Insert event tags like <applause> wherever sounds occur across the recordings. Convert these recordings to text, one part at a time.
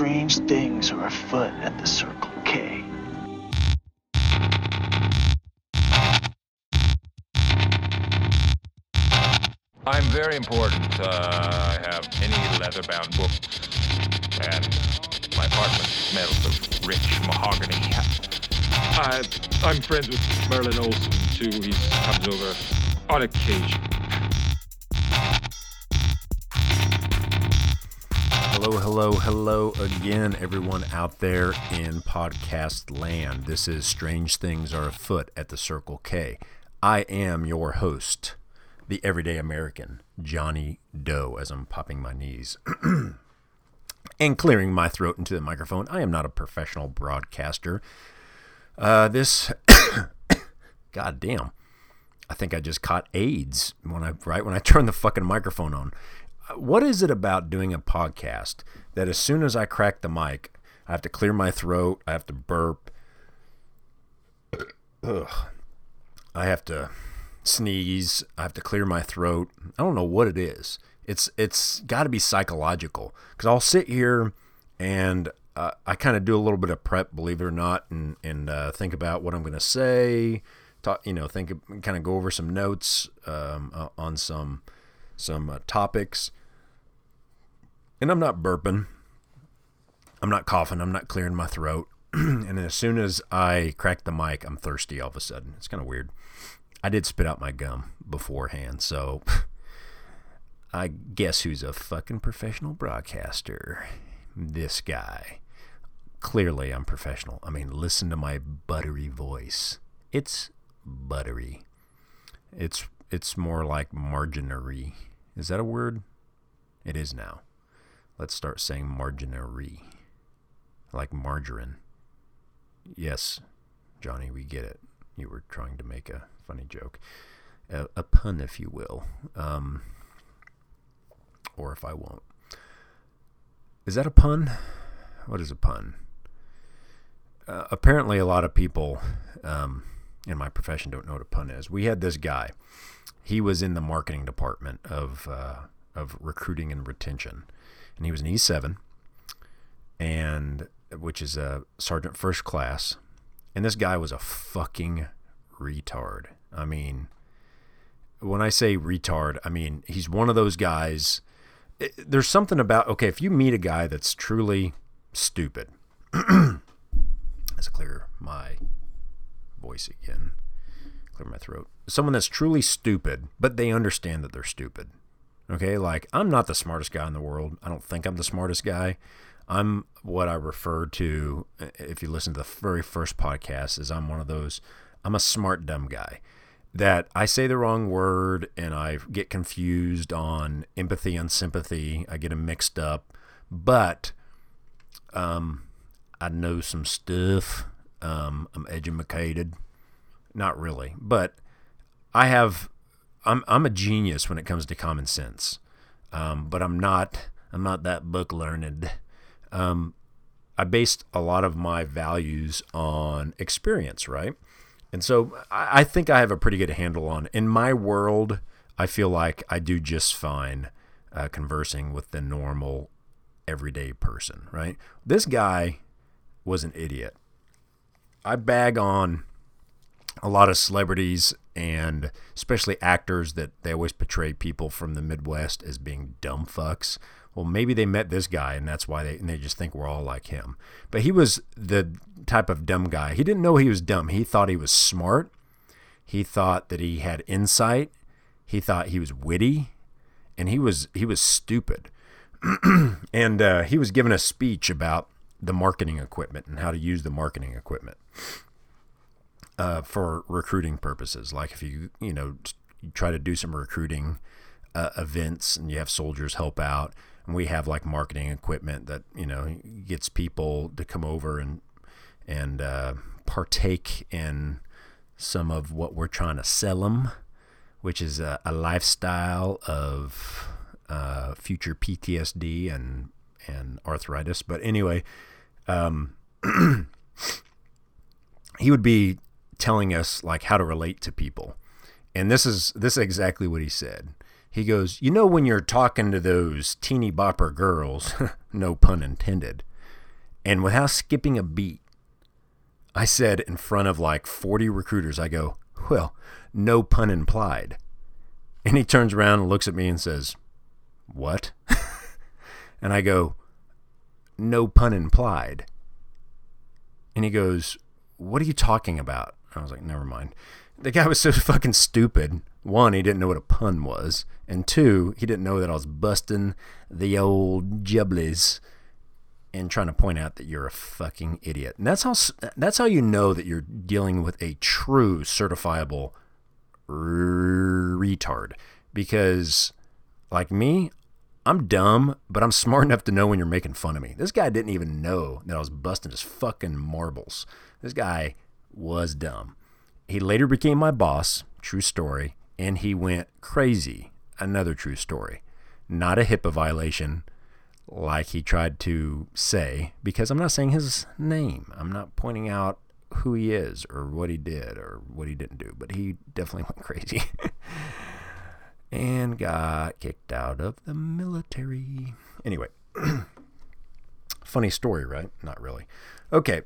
strange things are afoot at the Circle K. I'm very important. Uh, I have any leather-bound books, and my apartment smells of rich mahogany. I, I'm friends with Merlin Olsen too. He comes over on occasion. Hello, hello, hello again, everyone out there in podcast land. This is Strange Things Are Afoot at the Circle K. I am your host, the everyday American, Johnny Doe, as I'm popping my knees <clears throat> and clearing my throat into the microphone. I am not a professional broadcaster. Uh, this, <coughs> goddamn, I think I just caught AIDS when I right when I turned the fucking microphone on. What is it about doing a podcast that as soon as I crack the mic, I have to clear my throat, I have to burp, ugh, I have to sneeze, I have to clear my throat. I don't know what it is. It's it's got to be psychological because I'll sit here and uh, I kind of do a little bit of prep, believe it or not, and and uh, think about what I'm going to say. Talk, you know, think kind of go over some notes um, uh, on some some uh, topics. And I'm not burping. I'm not coughing. I'm not clearing my throat. <clears throat> and as soon as I crack the mic, I'm thirsty all of a sudden. It's kind of weird. I did spit out my gum beforehand, so <laughs> I guess who's a fucking professional broadcaster? This guy. Clearly, I'm professional. I mean, listen to my buttery voice. It's buttery. It's it's more like marginary. Is that a word? It is now. Let's start saying marginary. Like margarine. Yes, Johnny, we get it. You were trying to make a funny joke. A, a pun, if you will. Um, or if I won't. Is that a pun? What is a pun? Uh, apparently, a lot of people um, in my profession don't know what a pun is. We had this guy. He was in the marketing department of uh, of recruiting and retention, and he was an E seven, and which is a sergeant first class, and this guy was a fucking retard. I mean, when I say retard, I mean he's one of those guys. It, there's something about okay, if you meet a guy that's truly stupid, <clears throat> let's clear my voice again, clear my throat. Someone that's truly stupid, but they understand that they're stupid. Okay, like I'm not the smartest guy in the world. I don't think I'm the smartest guy. I'm what I refer to, if you listen to the very first podcast, is I'm one of those, I'm a smart dumb guy. That I say the wrong word and I get confused on empathy and sympathy. I get them mixed up. But um, I know some stuff. Um, I'm educated. Not really. But I have I'm I'm a genius when it comes to common sense, um, but I'm not I'm not that book learned. Um, I based a lot of my values on experience, right? And so I, I think I have a pretty good handle on. In my world, I feel like I do just fine uh, conversing with the normal, everyday person, right? This guy was an idiot. I bag on a lot of celebrities and especially actors that they always portray people from the Midwest as being dumb fucks. Well, maybe they met this guy and that's why they and they just think we're all like him. But he was the type of dumb guy. He didn't know he was dumb. He thought he was smart. He thought that he had insight. He thought he was witty, and he was he was stupid. <clears throat> and uh, he was giving a speech about the marketing equipment and how to use the marketing equipment uh, for recruiting purposes. Like if you you know try to do some recruiting uh, events and you have soldiers help out, and we have like marketing equipment that you know gets people to come over and and uh, partake in some of what we're trying to sell them, which is a, a lifestyle of uh, future PTSD and and arthritis. But anyway, um, <clears throat> he would be telling us like how to relate to people. And this is this is exactly what he said. He goes, "You know when you're talking to those teeny bopper girls, <laughs> no pun intended, And without skipping a beat, I said in front of like 40 recruiters, I go, Well, no pun implied. And he turns around and looks at me and says, What? <laughs> and I go, No pun implied. And he goes, What are you talking about? I was like, Never mind. The guy was so <laughs> fucking stupid. One, he didn't know what a pun was. And two, he didn't know that I was busting the old jubblies and trying to point out that you're a fucking idiot. And that's how that's how you know that you're dealing with a true certifiable retard because like me, I'm dumb, but I'm <laughs> smart enough to know when you're making fun of me. This guy didn't even know that I was busting his fucking marbles. This guy was dumb. He later became my boss, true story, and he went crazy, another true story. Not a HIPAA violation like he tried to say, because I'm not saying his name. I'm not pointing out who he is or what he did or what he didn't do, but he definitely <laughs> went crazy. and got kicked out of the military. Anyway, <clears throat> funny story, right? Not really. Okay,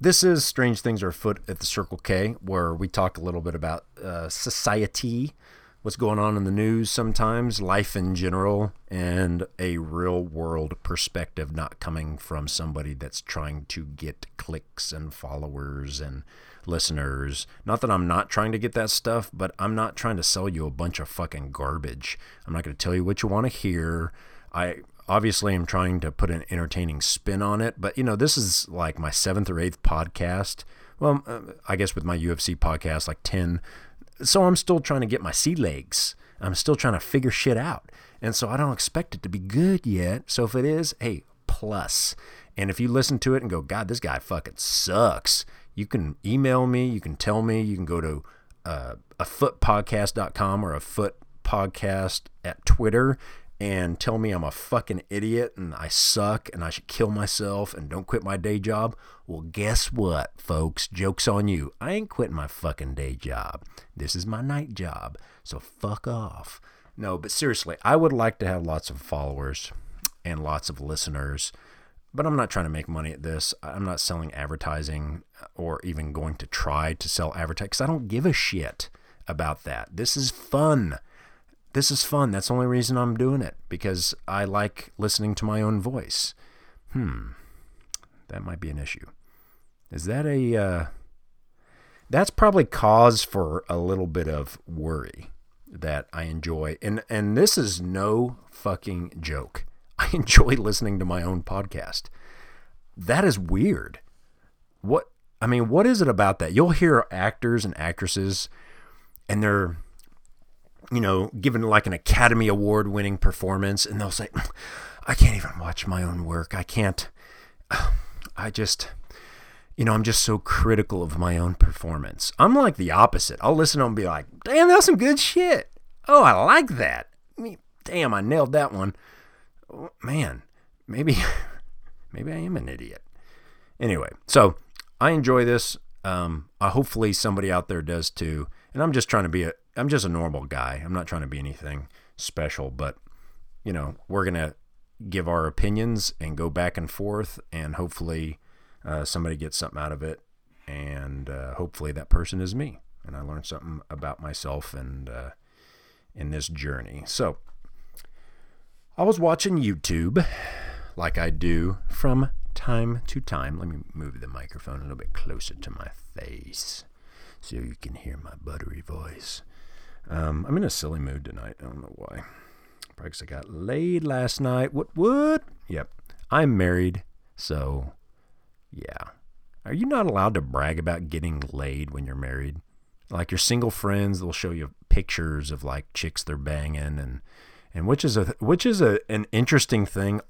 this is Strange Things Are Afoot at the Circle K, where we talk a little bit about uh, society, what's going on in the news sometimes, life in general, and a real world perspective, not coming from somebody that's trying to get clicks and followers and listeners. Not that I'm not trying to get that stuff, but I'm not trying to sell you a bunch of fucking garbage. I'm not going to tell you what you want to hear. I obviously I'm trying to put an entertaining spin on it, but you know, this is like my seventh or eighth podcast. Well, uh, I guess with my UFC podcast, like 10. So I'm still trying to get my sea legs. I'm still trying to figure shit out. And so I don't expect it to be good yet. So if it is, hey, plus. And if you listen to it and go, God, this guy fucking sucks, you can email me, you can tell me, you can go to uh, a footpodcast.com or a foot podcast at Twitter and tell me I'm a fucking idiot and I suck and I should kill myself and don't quit my day job. Well, guess what, folks? Joke's on you. I ain't quitting my fucking day job. This is my night job. So fuck off. No, but seriously, I would like to have lots of followers and lots of listeners but I'm not trying to make money at this. I'm not selling advertising or even going to try to sell advertising because I don't give a shit about that. This is fun. This is fun. That's the only reason I'm doing it because I like listening to my own voice. Hmm, that might be an issue. Is that a? Uh, that's probably cause for a little bit of worry that I enjoy, and and this is no fucking joke. <laughs> I enjoy listening to my own podcast. That is weird. What I mean, what is it about that? You'll hear actors and actresses and they're you know, given like an Academy Award winning performance and they'll say, I can't even watch my own work. I can't <sighs> I just you know, I'm just so critical of my own performance. I'm like the opposite. I'll listen to them and be like, damn, that's some good shit. Oh, I like that. Damn, I nailed that one man, maybe <laughs> maybe I am an idiot. Anyway, so I enjoy this. Um, hopefully somebody out there does too. And I'm just trying to be a I'm just a normal guy. I'm not trying to be anything special, but you know, we're gonna give our opinions and go back and forth, and hopefully uh, somebody gets something out of it, and uh, hopefully that person is me, and I learned something about myself and uh, in this journey. So I was watching YouTube like I do from time to time. Let me move the microphone a little bit closer to my face so you can hear my buttery voice. Um, I'm in a silly mood tonight. I don't know why. Probably because I got laid last night. What? What? Yep. I'm married, so yeah. Are you not allowed to brag about getting laid when you're married? Like your single friends, they'll show you pictures of like chicks they're banging and and which is a which is a an interesting thing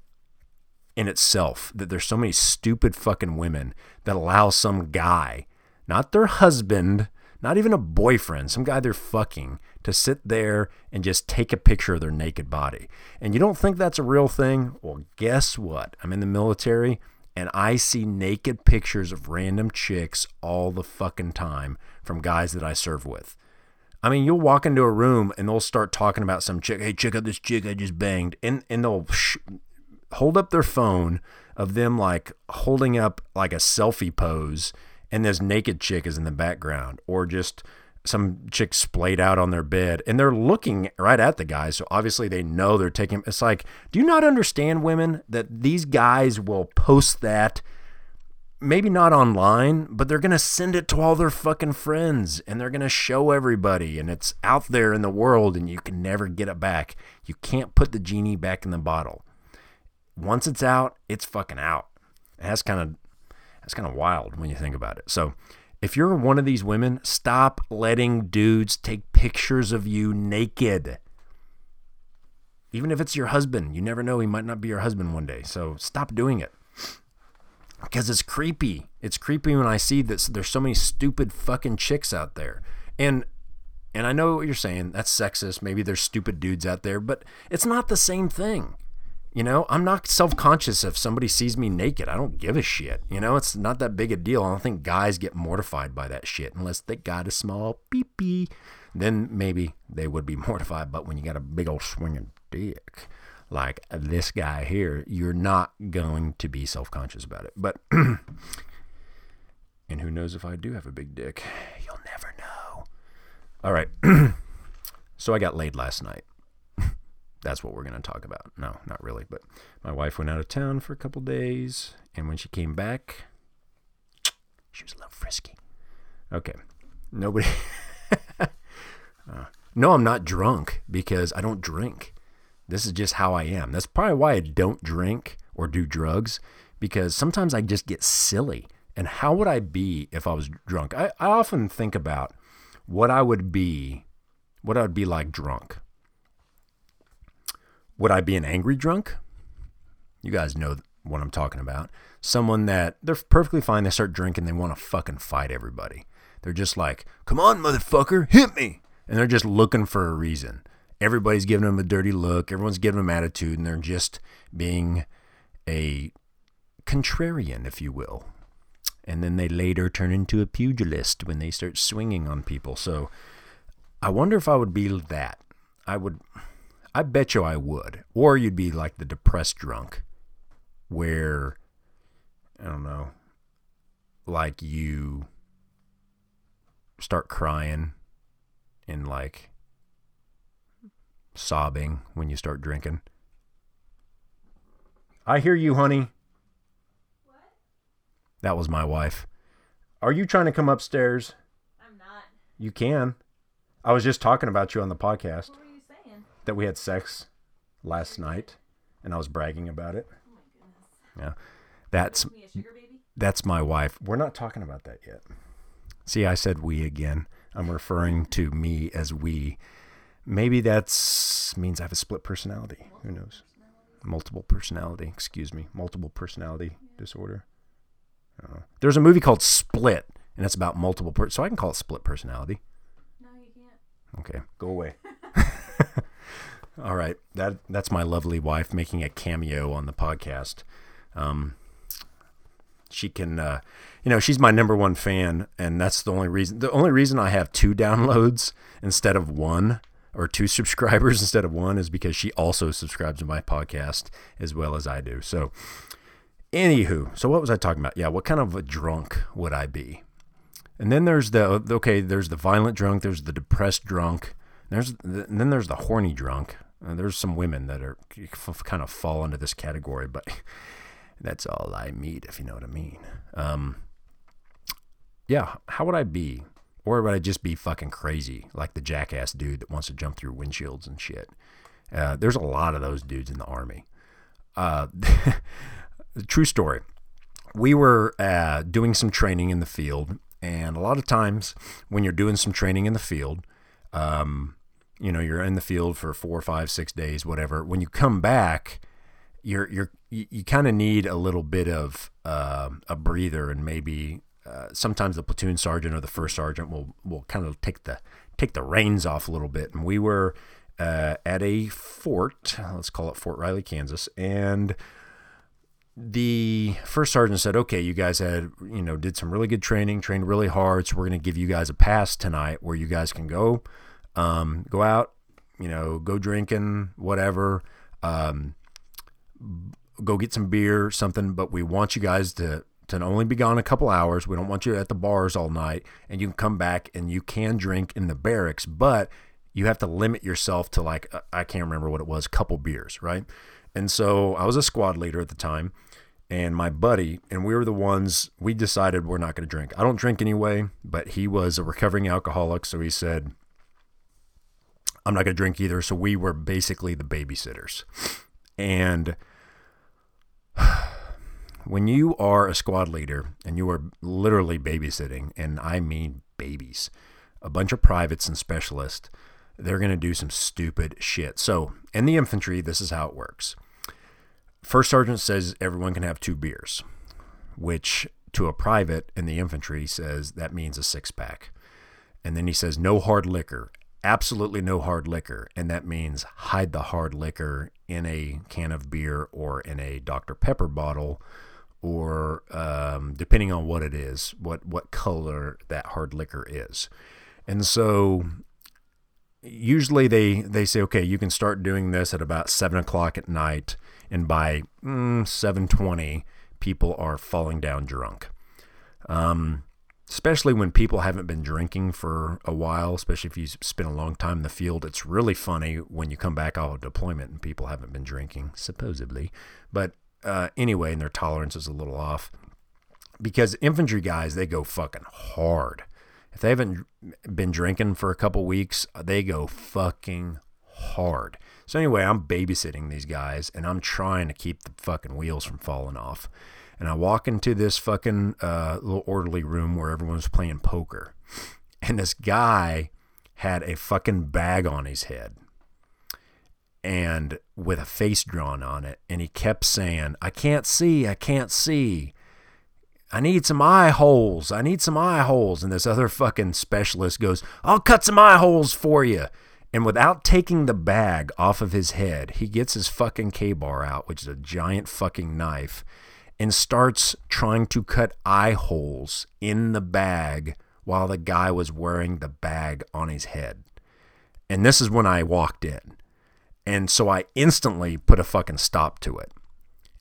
in itself that there's so many stupid fucking women that allow some guy, not their husband, not even a boyfriend, some guy they're fucking to sit there and just take a picture of their naked body. And you don't think that's a real thing? Well, guess what? I'm in the military and I see naked pictures of random chicks all the fucking time from guys that I serve with. I mean, you'll walk into a room and they'll start talking about some chick. Hey, check out this chick I just banged, and and they'll sh- hold up their phone of them like holding up like a selfie pose and this naked chick is in the background or just some chick splayed out on their bed and they're looking right at the guy so obviously they know they're taking it's like do you not understand women that these guys will post that maybe not online but they're going to send it to all their fucking friends and they're going to show everybody and it's out there in the world and you can never get it back. You can't put the genie back in the bottle. Once it's out it's fucking out. That's kind of that's kind of wild when you think about it so if you're one of these women, stop letting dudes take pictures of you naked. Even if it's your husband, you never know, he might not be your husband one day. So stop doing it. Because it's creepy. It's creepy when I see that there's so many stupid fucking chicks out there. And and I know what you're saying, that's sexist. Maybe there's stupid dudes out there, but it's not the same thing. You know, I'm not self conscious if somebody sees me naked. I don't give a shit. You know, it's not that big a deal. I don't think guys get mortified by that shit unless they got a small pee pee. Then maybe they would be <laughs> mortified. But when you got a big old swinging dick like this guy here, you're not going to be self conscious about it. But, <clears throat> and who knows if I do have a big dick? You'll never know. All right. <clears throat> so I got laid last night that's what we're going to talk about. No, not really. But my wife went out of town for a couple days, and when she came back, she was a little frisky. Okay, nobody. <laughs> uh, no, I'm not drunk because I don't drink. This is just how I am. That's probably why I don't drink or do drugs because sometimes I just get silly. And how would I be if I was drunk? I, I often think about what I would be, what I would be like drunk. Would I be an angry drunk? You guys know what I'm talking about. Someone that they're perfectly fine. They start drinking. They want to fucking fight everybody. They're just like, come on, motherfucker, hit me. And they're just looking for a reason. Everybody's giving them a dirty look. Everyone's giving them attitude. And they're just being a contrarian, if you will. And then they later turn into a pugilist when they start swinging on people. So I wonder if I would be that. I would. I bet you I would. Or you'd be like the depressed drunk, where, I don't know, like you start crying and like sobbing when you start drinking. I hear you, honey. What? That was my wife. Are you trying to come upstairs? I'm not. You can. I was just talking about you on the podcast that we had sex last night, and I was bragging about it. Oh my goodness. Yeah, that's that's my wife. We're not talking about that yet. See, I said we again. I'm referring to me as we. Maybe that's means I have a split personality. Who knows? Multiple personality. Excuse me. Multiple personality disorder. Uh, there's a movie called Split, and it's about multiple. Per- so I can call it split personality. No, you can't. Okay, go away. <laughs> <laughs> All right, that that's my lovely wife making a cameo on the podcast. Um, she can, uh, you know, she's my number one fan, and that's the only reason. The only reason I have two <laughs> downloads instead of one, or two subscribers <laughs> instead of one, is because she also subscribes to my podcast as well as I do. So, anywho, so what was I talking about? Yeah, what kind of a drunk would I be? And then there's the okay, there's the violent drunk, there's the depressed drunk, there's and then there's the horny drunk. Uh, there's some women that are kind of fall into this category, but <laughs> that's all I meet, if you know what I mean. Um, yeah, how would I be? Or would I just be fucking crazy, like the jackass dude that wants to jump through windshields and shit? Uh, there's a lot of those dudes in the army. Uh, <laughs> true story. We were uh, doing some training in the field, and a lot of times when you're doing some training in the field, um, you know you're in the field for four, five, six days, whatever. When you come back, you're you're you, you kind of need a little bit of uh, a breather, and maybe uh, sometimes the platoon sergeant or the first sergeant will will kind of take the take the reins off a little bit. And we were uh, at a fort, let's call it Fort Riley, Kansas, and the first sergeant said, "Okay, you guys had you know did some really good training, trained really hard, so we're going to give you guys a pass tonight where you guys can go." Um, go out, you know, go drinking, whatever. Um, go get some beer, something, but we want you guys to to only be gone a couple hours. We don't want you at the bars all night, and you can come back and you can drink in the barracks, but you have to limit yourself to like uh, I can't remember what it was, couple beers, right? And so I was a squad leader at the time, and my buddy, and we were the ones we decided we're not going to drink. I don't drink anyway, but he was a recovering alcoholic, so he said, I'm not going to drink either. So we were basically the babysitters. And <sighs> when you are a squad leader and you are literally babysitting, and I mean babies, a bunch of privates and specialists, they're going to do some stupid shit. So in the infantry, this is how it works. First sergeant says everyone can have two beers, which to a private in the infantry says that means a six pack. And then he says no hard liquor, absolutely no hard liquor. And that means hide the hard liquor in a can of beer or in a Dr. Pepper bottle or um, depending on what it is, what, what color that hard liquor is. And so usually they, they say, okay, you can start doing this at about seven o'clock at night. And by mm, 720, people are falling down drunk. Um, especially when people haven't been drinking for a while, especially if you spend a long time in the field. It's really funny when you come back off of deployment and people haven't been drinking, supposedly. But uh, anyway, and their tolerance is a little off. Because infantry guys, they go fucking hard. If they haven't been drinking for a couple weeks, they go fucking hard. So anyway, I'm babysitting these guys and I'm trying to keep the fucking wheels from falling off. And I walk into this fucking uh, little orderly room where everyone's playing poker. And this guy had a fucking bag on his head and with a face drawn on it. And he kept saying, I can't see, I can't see. I need some eye holes. I need some eye holes. And this other fucking specialist goes, I'll cut some eye holes for you. And without taking the bag off of his head, he gets his fucking Ka-Bar out, which is a giant fucking knife, and starts trying to cut eye holes in the bag while the guy was wearing the bag on his head. And this is when I walked in. And so I instantly put a fucking stop to it.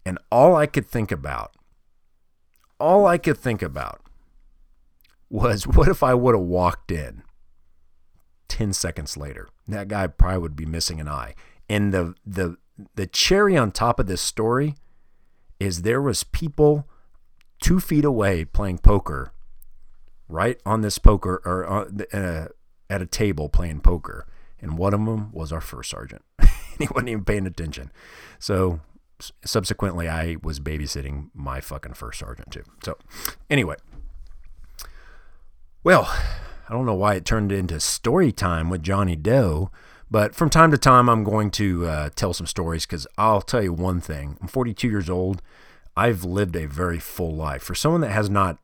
And all I could think about, all I could think about was <laughs> what if I would have walked in 10 seconds later? That guy probably would be missing an eye. And the the the cherry on top of this story is there was people two feet away playing poker right on this poker or uh, at a table playing poker. And one of them was our first sergeant. <laughs> He wasn't even paying attention. So subsequently i was babysitting my fucking first sergeant too. So anyway. Well i don't know why it turned into story time with johnny doe but from time to time i'm going to uh, tell some stories because i'll tell you one thing i'm 42 years old I've lived a very full life. For someone that has not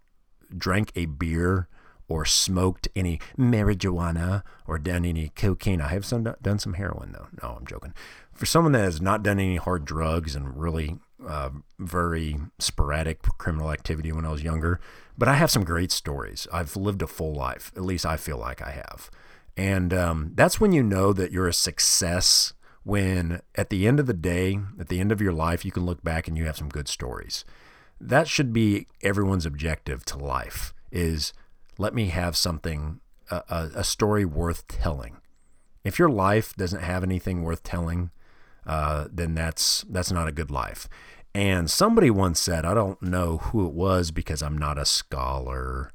drank a beer or smoked any marijuana or done any cocaine, I have some, done some heroin though. No, I'm joking. For someone that has not done any hard drugs and really uh, very sporadic criminal activity when I was younger, but I have some great stories. I've lived a full life. At least I feel like I have. And um, that's when you know that you're a success when at the end of the day, at the end of your life, you can look back and you have some good stories. That should be everyone's objective to life is let me have something, a, a story worth telling. If your life doesn't have anything worth telling, uh, then that's that's not a good life. And somebody once said, I don't know who it was because I'm not a scholar,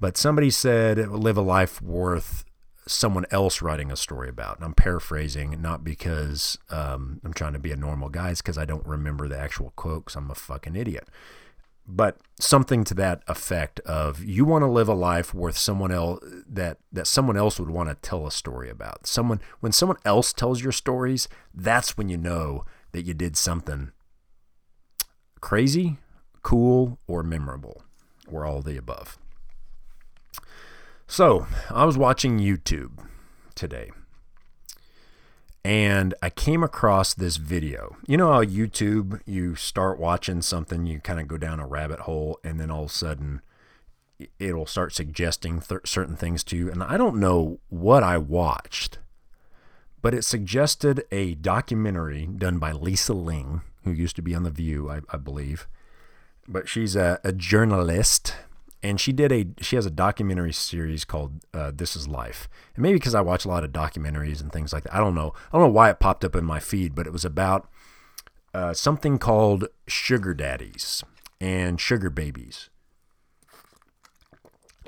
but somebody said, live a life worth someone else writing a story about. And I'm paraphrasing, not because um, I'm trying to be a normal guy, it's because I don't remember the actual quote because I'm a fucking idiot. But something to that effect of you want to live a life worth someone else that that someone else would want to tell a story about. Someone when someone else tells your stories, that's when you know that you did something crazy, cool, or memorable, or all the above. So I was watching YouTube today and I came across this video. You know how YouTube, you start watching something, you kind of go down a rabbit hole, and then all of a sudden it'll start suggesting th- certain things to you. And I don't know what I watched, but it suggested a documentary done by Lisa Ling, who used to be on The View, I, I believe. But she's a, a journalist, and she did a she has a documentary series called uh, This Is Life. And maybe because I watch a lot of documentaries and things like that, I don't know. I don't know why it popped up in my feed, but it was about uh, something called sugar daddies and sugar babies.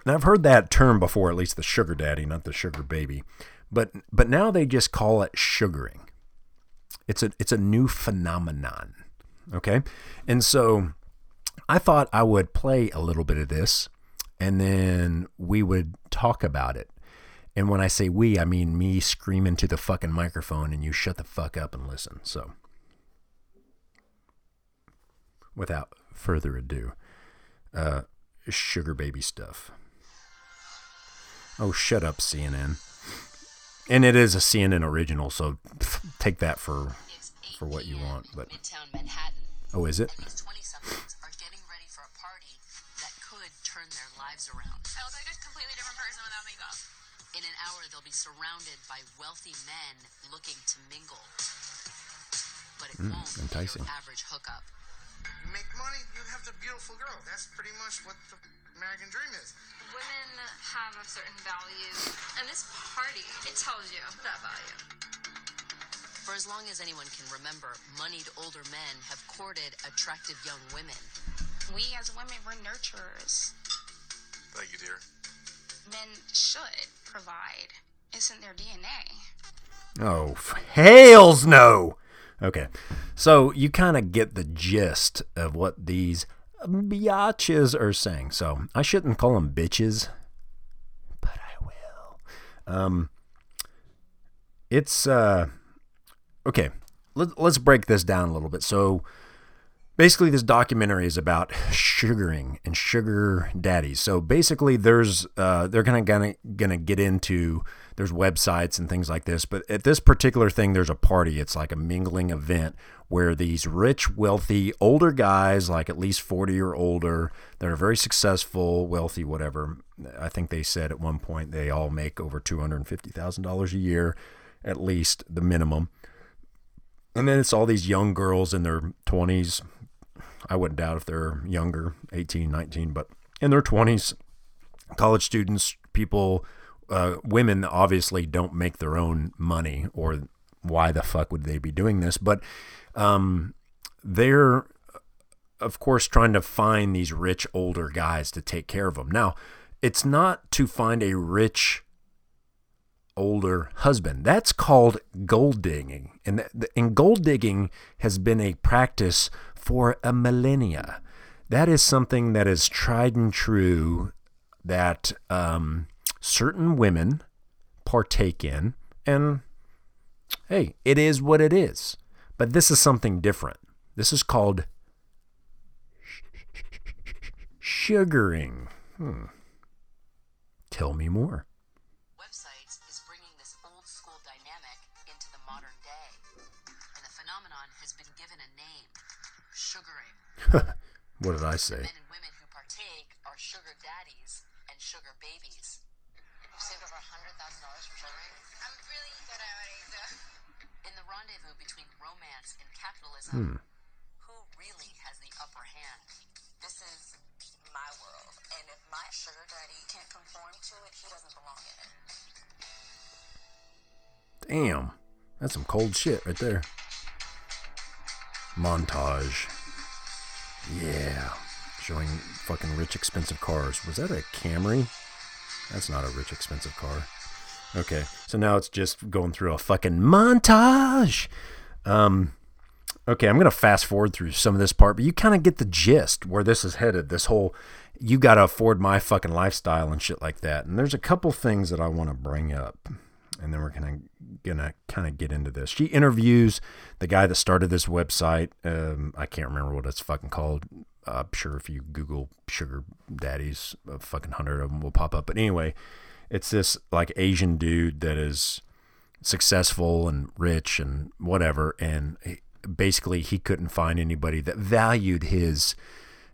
Now I've heard that term before, at least the sugar daddy, not the sugar baby. But but now they just call it sugaring. It's a it's a new phenomenon. Okay? And so I thought I would play a little bit of this and then we would talk about it. And when I say we, I mean me screaming to the fucking microphone and you shut the fuck up and listen. So without further ado, uh, sugar baby stuff. Oh, shut up, CNN. And it is a CNN original, so take that for for what you want. But oh, is it? Lives around. I look like a completely different person without makeup. In an hour, they'll be surrounded by wealthy men looking to mingle. But it hmm, won't be enticing. your average hookup. You make money, you have the beautiful girl. That's pretty much what the American dream is. Women have a certain value, and this party, it tells you that value. For as long as anyone can remember, moneyed older men have courted attractive young women. We as women, we're nurturers. Thank you, dear. Men should provide. Isn't their DNA. Oh, f- hails no. Okay. So you kind of get the gist of what these biatches are saying. So I shouldn't call them bitches, but I will. Um, it's, uh, okay. Let, let's break this down a little bit. So basically this documentary is about sugaring and sugar daddies. So basically there's uh, they're kind of gonna gonna get into there's websites and things like this but at this particular thing there's a party. It's like a mingling event where these rich wealthy older guys like at least 40 or older that are very successful wealthy whatever i think they said at one point they all make over $250000 a year at least the minimum. And then it's all these young girls in their 20s I wouldn't doubt if they're younger, 18, 19, but in their 20s, college students, people, uh, women obviously don't make their own money, or why the fuck would they be doing this? But um, they're, of course, trying to find these rich older guys to take care of them. Now, it's not to find a rich older husband. That's called gold digging. And, th- and gold digging has been a practice for a millennia. That is something that is tried and true that um, certain women partake in. And hey, it is what it is. But this is something different. This is called sugaring. Hmm. Tell me more. <laughs> What did I say? Men and women who partake are sugar daddies and sugar babies. You've saved over $100,000 from sugaring? I'm really good at what I do. In the rendezvous between romance and capitalism, Hmm. who really has the upper hand? This is my world, and if my sugar daddy can't conform to it, he doesn't belong in it. Damn. That's some cold shit right there. Montage. Yeah. Showing fucking rich, expensive cars. Was that a Camry? That's not a rich, expensive car. Okay. So now it's just going through a fucking montage. Um, okay, I'm going to fast forward through some of this part, but you kind of get the gist where this is headed. This whole, you got to afford my fucking lifestyle and shit like that. And there's a couple things that I want to bring up and then we're gonna gonna kind of get into this. She interviews the guy that started this website. Um, I can't remember what it's fucking called. I'm sure if you Google sugar daddies, a fucking hundred of them will pop up. But anyway, it's this like Asian dude that is successful and rich and whatever, and he, basically he couldn't find anybody that valued his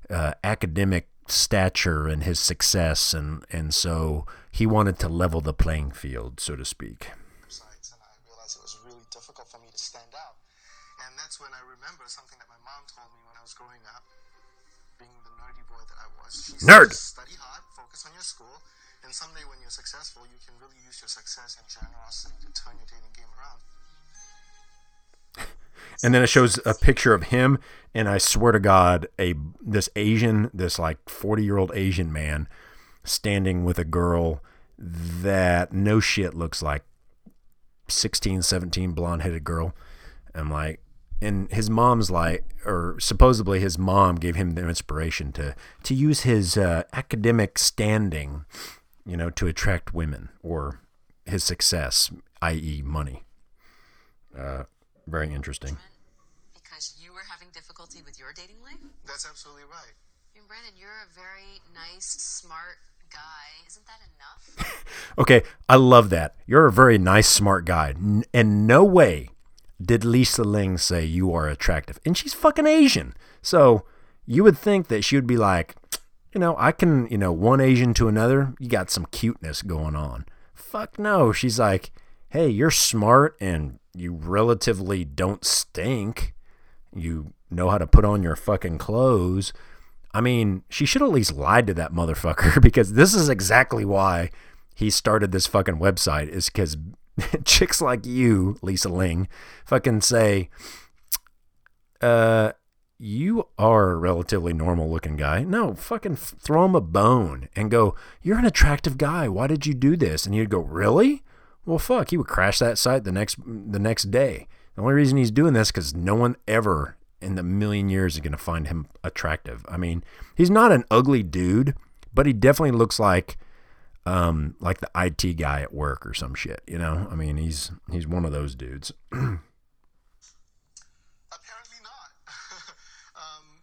uh, academic stature and his success, and and so he wanted to level the playing field, so to speak. And I realized it was really difficult for me to stand out. And that's when I remember something that my mom told me when I was growing up, being the nerdy boy that I was. She Nerd. Study hard, focus on your school, and someday when you're successful, you can really use your success and generosity to turn your dating game around. And then it shows a picture of him and i swear to god a this asian this like 40 year old asian man standing with a girl that no shit looks like 16 17 blonde headed girl. I'm like and his mom's like or supposedly his mom gave him the inspiration to to use his uh, academic standing you know to attract women or his success i.e money. Uh, very interesting Because you were having difficulty with your dating life? That's absolutely right. I mean, Brandon, you're a very nice, smart guy. Isn't that enough? <laughs> Okay, I love that. You're a very nice, smart guy. And no way did Lisa Ling say you are attractive. And she's fucking Asian. So you would think that she would be like, you know, I can, you know, one Asian to another, you got some cuteness going on. Fuck no. She's like, hey, you're smart and you relatively don't stink. You know how to put on your fucking clothes. I mean, she should at least lied to that motherfucker <laughs> because this is exactly why he started this fucking website is because <laughs> chicks like you, Lisa Ling, fucking say, uh, you are a relatively normal looking guy. No, fucking throw him a bone and go, you're an attractive guy. Why did you do this? And he'd go, really? Well, fuck, he would crash that site the next the next day. The only reason he's doing this because no one ever in the million years is going to find him attractive. I mean, he's not an ugly dude, but he definitely looks like um like the IT guy at work or some shit, you know? I mean, he's he's one of those dudes. <clears throat> Apparently not. <laughs> um,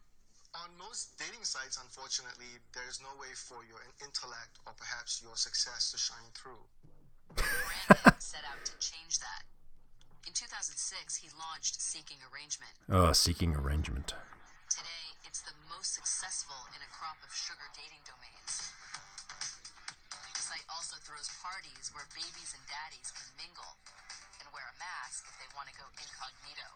on most dating sites, unfortunately, there's no way for your intellect or perhaps your success to shine through. Brandon <laughs> set out to change that. In 2006, he launched Seeking Arrangement. Oh, seeking arrangement. Today, it's the most successful in a crop of sugar dating domains. The site also throws parties where babies and daddies can mingle and wear a mask if they want to go incognito.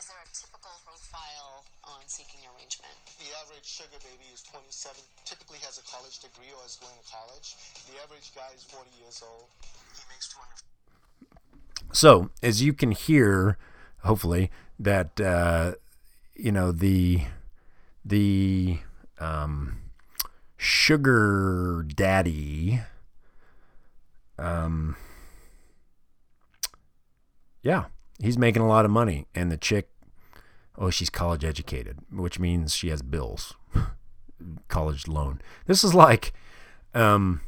Is there a typical profile on seeking arrangement? The average sugar baby is 27, typically has a college degree or is going to college. The average guy is 40 years old. He makes 200. So, as you can hear, hopefully, that uh, you know the the um, sugar daddy, um, yeah, he's making a lot of money, and the chick, oh, she's college educated, which means she has bills, <laughs> college loan. This is like, um,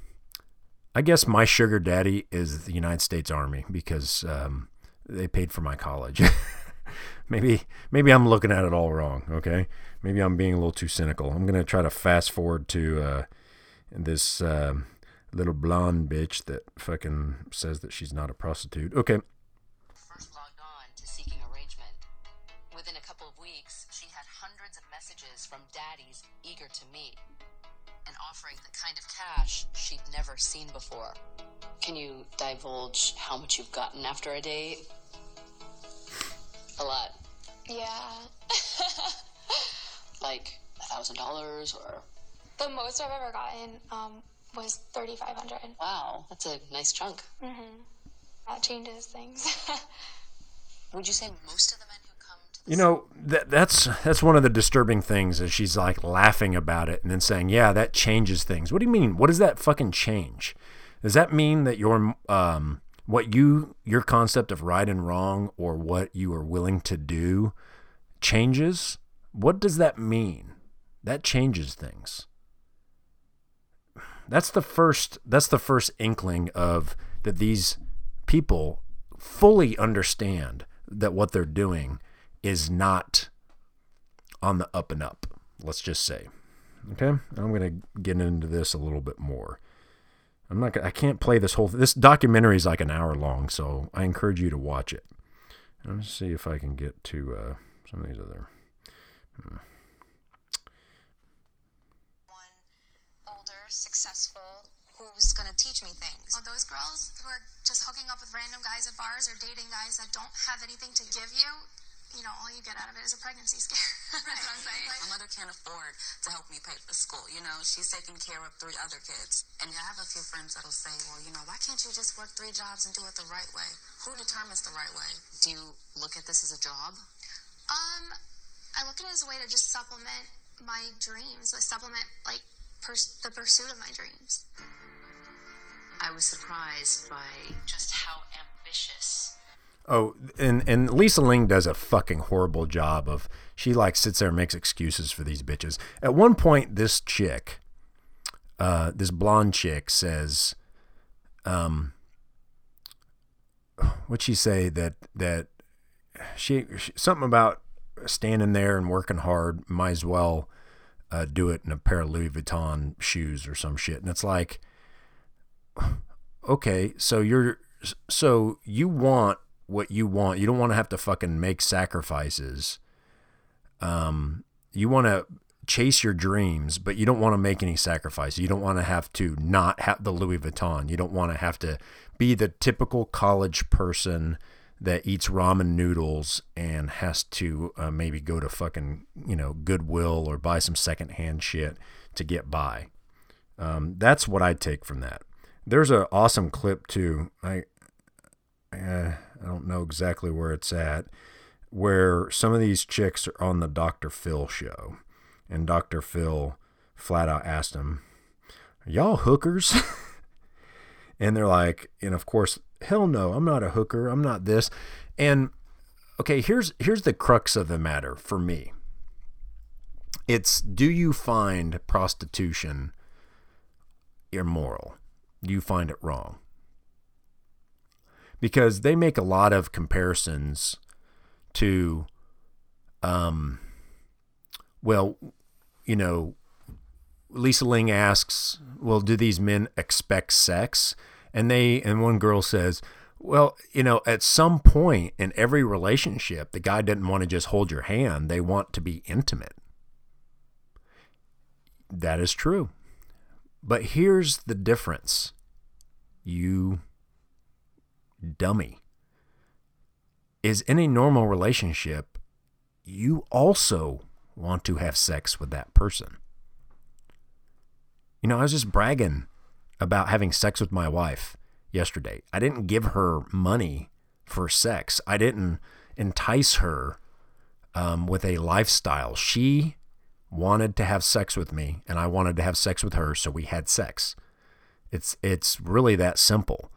I guess my sugar daddy is the United States Army because um, they paid for my college. <laughs> maybe maybe I'm looking at it all wrong. Okay, maybe I'm being a little too cynical. I'm gonna try to fast forward to uh, this um little blonde bitch that fucking says that she's not a prostitute. Okay, eager to meet offering the kind of cash she'd never seen before. Can you divulge how much you've gotten after a date? A lot. Yeah. <laughs> Like a thousand dollars or the most I've ever gotten um, was 3500 wow, that's a nice chunk. Mhm. That changes things. <laughs> Would you say most of the men who come to You know that that's that's one of the disturbing things is she's like laughing about it and then saying, "Yeah, that changes things." What do you mean? What does that fucking change? Does that mean that your um what you your concept of right and wrong or what you are willing to do changes? What does that mean? That changes things. That's the first that's the first inkling of that these people fully understand that what they're doing is not on the up and up. Let's just say. Okay? I'm going to get into this a little bit more. I'm not I can't play this whole this documentary is like an hour long, so I encourage you to watch it. Let's see if I can get to uh, some of these other one older, successful, who's gonna teach me things. All those girls who are just hooking up with random guys at bars or dating guys that don't have anything to give you, you know, all you get out of it is a pregnancy scare. <laughs> That's what I'm saying. My mother can't afford to help me pay for school. You know, she's taking care of three other kids. And I have a few friends that'll say, well, you know, why can't you just work three jobs and do it the right way? Who determines the right way? Do you look at this as a job? Um, I look at it as a way to just supplement my dreams, like supplement like pers- the pursuit of my dreams. I was surprised by just how ambitious Oh, and and Lisa Ling does a fucking horrible job of she like sits there and makes excuses for these bitches. At one point, this chick, uh, this blonde chick says, um, what'd she say that that she, she something about standing there and working hard might as well uh, do it in a pair of Louis Vuitton shoes or some shit, and it's like, okay, so you're so you want what you want. You don't want to have to fucking make sacrifices. Um, you want to chase your dreams, but you don't want to make any sacrifices. You don't want to have to not have the Louis Vuitton. You don't want to have to be the typical college person that eats ramen noodles and has to uh, maybe go to fucking you know Goodwill or buy some secondhand shit to get by. Um, that's what I take from that. There's an awesome clip too. I uh, I don't know exactly where it's at, where some of these chicks are on the Dr. Phil show, and Dr. Phil flat out asked them, "Are y'all hookers?" <laughs> and they're like, and of course, hell no, I'm not a hooker. I'm not this. And okay, here's here's the crux of the matter for me. It's do you find prostitution immoral? Do you find it wrong? Because they make a lot of comparisons to um well you know Lisa Ling asks well do these men expect sex? And they and one girl says well you know at some point in every relationship the guy didn't want to just hold your hand. They want to be intimate. That is true. But here's the difference. You dummy is in a normal relationship, you also want to have sex with that person. You know, I was just bragging about having sex with my wife yesterday. I didn't give her money for sex, I didn't entice her um, with a lifestyle. She wanted to have sex with me, and I wanted to have sex with her, so we had sex. It's it's really that simple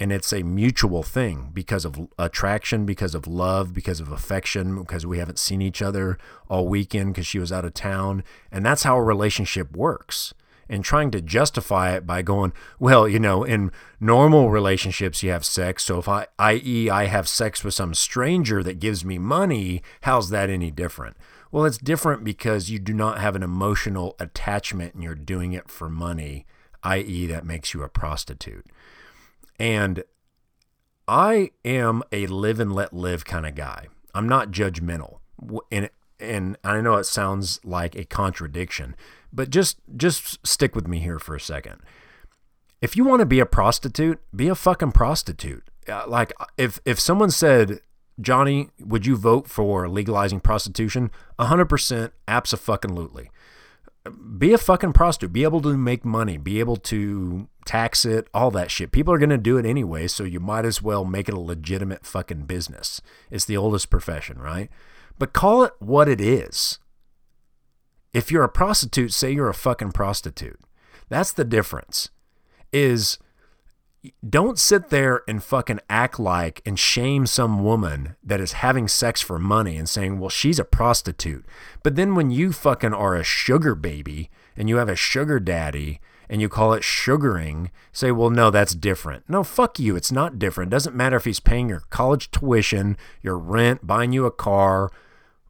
and it's a mutual thing because of attraction, because of love, because of affection, because we haven't seen each other all weekend because she was out of town. And that's how a relationship works. And trying to justify it by going, well, you know, in normal relationships, you have sex. So if I, i.e., I have sex with some stranger that gives me money, how's that any different? Well, it's different because you do not have an emotional attachment and you're doing it for money, i.e., that makes you a prostitute. And I am a live and let live kind of guy. I'm not judgmental. And and I know it sounds like a contradiction, but just just stick with me here for a second. If you want to be a prostitute, be a fucking prostitute. Uh, like if if someone said, "Johnny, would you vote for legalizing prostitution?" 100% absolutely be a fucking prostitute, be able to make money, be able to tax it, all that shit. People are going to do it anyway, so you might as well make it a legitimate fucking business. It's the oldest profession, right? But call it what it is. If you're a prostitute, say you're a fucking prostitute. That's the difference. Is don't sit there and fucking act like and shame some woman that is having sex for money and saying, well, she's a prostitute. But then when you fucking are a sugar baby and you have a sugar daddy and you call it sugaring, say, well, no, that's different. No, fuck you. It's not different. Doesn't matter if he's paying your college tuition, your rent, buying you a car,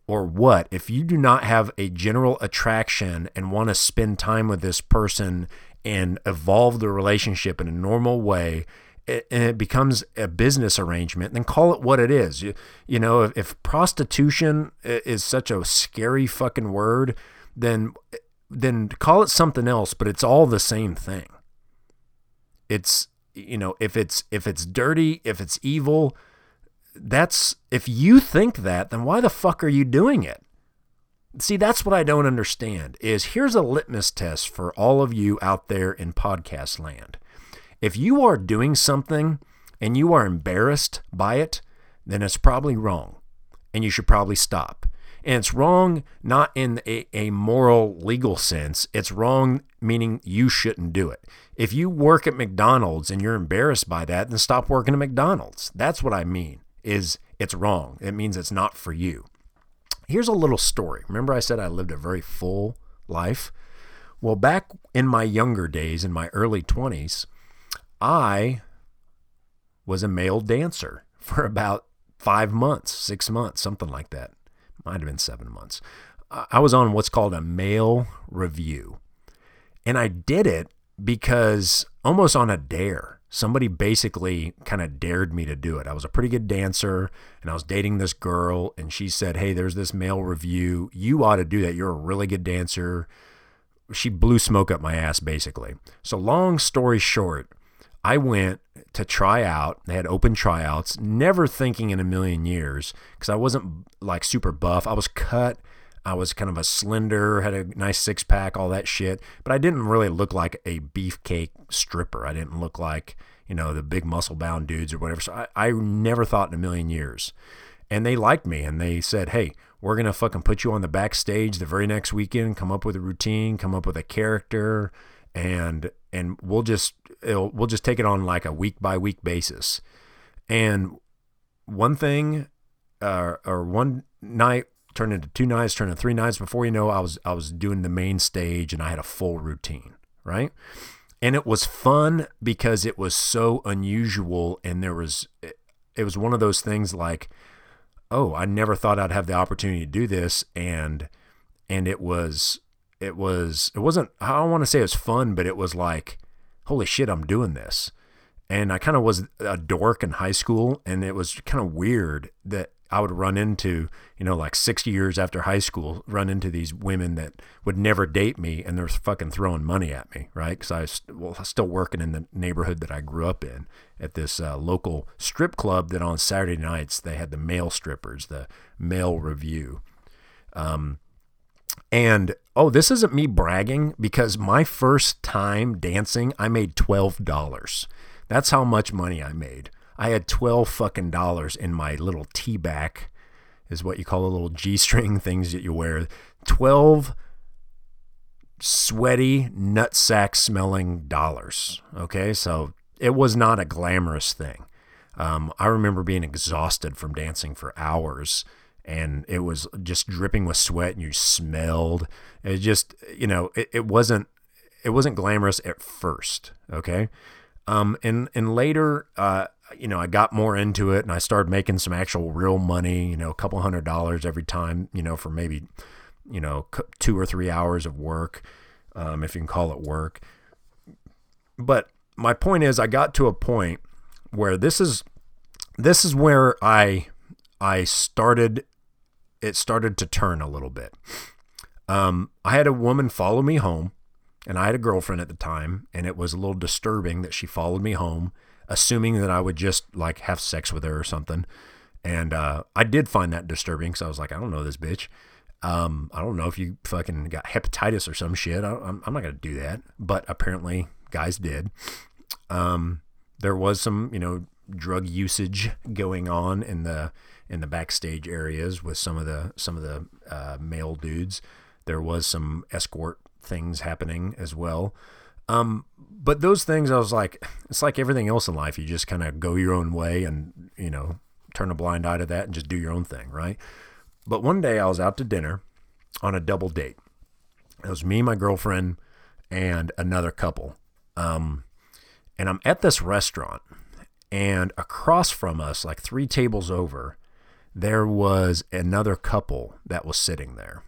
or what. If you do not have a general attraction and want to spend time with this person and evolve the relationship in a normal way and it becomes a business arrangement, then call it what it is. You, you know, if, if prostitution is such a scary fucking word, then then call it something else, but it's all the same thing. It's you know, if it's if it's dirty, if it's evil, that's if you think that, then why the fuck are you doing it? See, that's what I don't understand is here's a litmus test for all of you out there in podcast land. If you are doing something and you are embarrassed by it, then it's probably wrong and you should probably stop. And it's wrong not in a, a moral, legal sense. It's wrong meaning you shouldn't do it. If you work at McDonald's and you're embarrassed by that, then stop working at McDonald's. That's what I mean is it's wrong. It means it's not for you. Here's a little story. Remember I said I lived a very full life? Well, back in my younger days, in my early 20s, I was a male dancer <laughs> for about five months, six months, something like that. Might have been seven months. I was on what's called a male revue. And I did it because almost on a dare. Somebody basically kind of dared me to do it. I was a pretty good dancer and I was dating this girl, and she said, Hey, there's this male revue. You ought to do that. You're a really good dancer. She blew smoke up my ass, basically. So, long story short, I went to try out. They had open tryouts, never thinking in a million years because I wasn't like super buff. I was cut. I was kind of a slender, had a nice six pack, all that shit. But I didn't really look like a beefcake stripper. I didn't look like, you know, the big muscle bound dudes or whatever. So I, I never thought in a million years. And they liked me and they said, hey, we're going to fucking put you on the backstage the very next weekend, come up with a routine, come up with a character, and and we'll just we'll just take it on like a week by week basis. And one thing, uh, or one night turned into two nights, turned into three nights. Before you know, I was I was doing the main stage and I had a full routine, right? And it was fun because it was so unusual, and there was it was one of those things like, oh, I never thought I'd have the opportunity to do this, and and it was it was it wasn't I don't want to say it was fun, but it was like, holy shit, I'm doing this. And I kind of was a dork in high school, and it was kind of weird that I would run into, you know, like 60 years after high school, run into these women that would never date me and they're fucking throwing money at me, right? Because I was well, still working in the neighborhood that I grew up in at this uh, local strip club that on Saturday nights they had the male strippers, the male revue. Um, and oh, this isn't me bragging because my first time dancing, I made $12. That's how much money I made. I had 12 fucking dollars in my little T-back, is what you call the little G string <laughs> things that you wear. 12 sweaty, nutsack smelling dollars. Okay, so it was not a glamorous thing. Um, I remember being exhausted from dancing for hours and it was just dripping with sweat and you smelled. It just, you know, it, it wasn't it wasn't glamorous at first. Okay. Um, and and later, uh, you know, I got more into it and I started making some actual real money, you know, a couple hundred dollars every time, you know, for maybe, you know, two or three hours of work, um, if you can call it work. But my point is, I got to a point where this is, this is where I, I started, it started to turn a little bit. Um, I had a woman follow me home and I had a girlfriend at the time, and it was a little disturbing that she followed me home, assuming that I would just like have sex with her or something. And uh, I did find that disturbing because I was like, I don't know this bitch. Um, I don't know if you fucking got hepatitis or some shit. I, am I'm not gonna do that. But apparently, guys did. Um, there was some, you know, drug usage going on in the in the backstage areas with some of the some of the uh, male dudes. There was some escort things happening as well. Um, but those things, I was like, it's like everything else in life. You just kind of go your own way and, you know, turn a blind eye to that and just do your own thing, right? But one day I was out to dinner on a double date. It was me, my girlfriend, and another couple. Um, and I'm at this restaurant, and across from us, like three tables over, there was another couple that was sitting there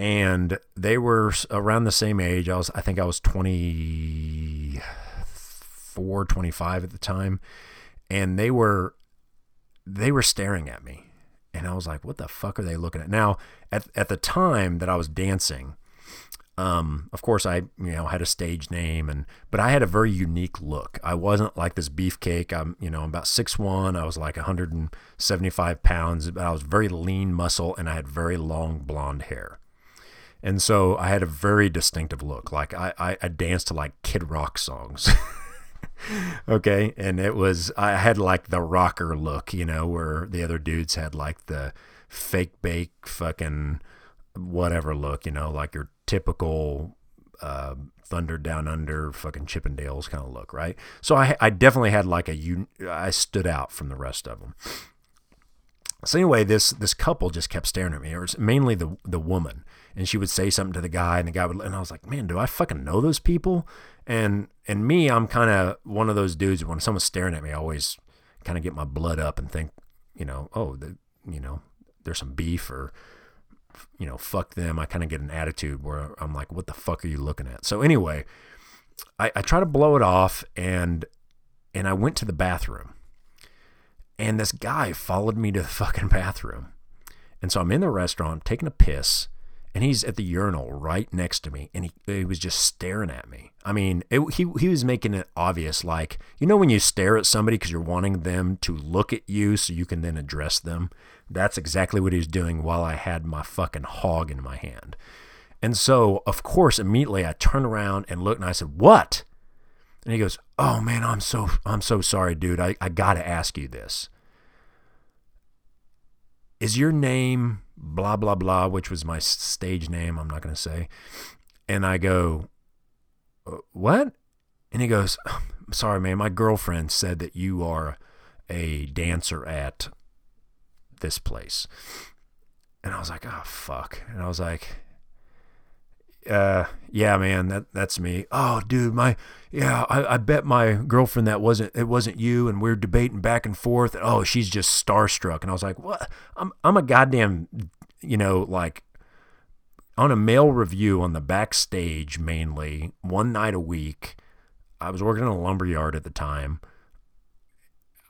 and they were around the same age. I was, I think I was 24, 25 at the time, and they were, they were staring at me, and I was like, "What the fuck are they looking at?" Now, at at the time that I was dancing, Um, of course, I you know had a stage name, and but I had a very unique look. I wasn't like this beefcake. I'm you know about six one. I was like 175 pounds. But I was very lean muscle, and I had very long blonde hair. And so I had a very distinctive look. Like I, I, I danced to like Kid Rock songs. <laughs> okay. And it was, I had like the rocker look, you know, where the other dudes had like the fake bake fucking whatever look, you know, like your typical uh, Thunder Down Under fucking Chippendales kind of look, right? So I, I definitely had like a, I stood out from the rest of them. So anyway, this this couple just kept staring at me. It was mainly the the woman, and she would say something to the guy, and the guy would, and I was like, man, do I fucking know those people? And and me, I'm kind of one of those dudes. When someone's staring at me, I always kind of get my blood up and think, you know, oh, the, you know, there's some beef or you know, fuck them. I kind of get an attitude where I'm like, what the fuck are you looking at? So anyway, I, I try to blow it off, and and I went to the bathroom and this guy followed me to the <laughs> fucking bathroom. And so I'm in the restaurant taking a piss, and he's at the urinal right next to me, and he, he was just staring at me. I mean, it, he, he was making it obvious, like, you know, when you stare at somebody because you're wanting them to look at you so you can then address them? That's exactly what he was doing while I had my fucking hog in my hand. And so, of course, immediately I turned around and looked, and I said, What? And he goes, "Oh man, I'm so I'm so sorry, dude. I, I got to ask you this. Is your name blah blah blah, which was my stage name, I'm not going to say." And I go, "Uh, "What?" And he goes, "Sorry, man. My girlfriend said that you are a dancer at this place." And I was like, "Oh fuck." And I was like, uh yeah man that that's me oh dude my yeah I, I bet my girlfriend that wasn't it wasn't you and we are debating back and forth oh she's just starstruck and i was like what i'm i'm a goddamn you know like on a male revue on the backstage mainly one night a week i was working in a lumber yard at the time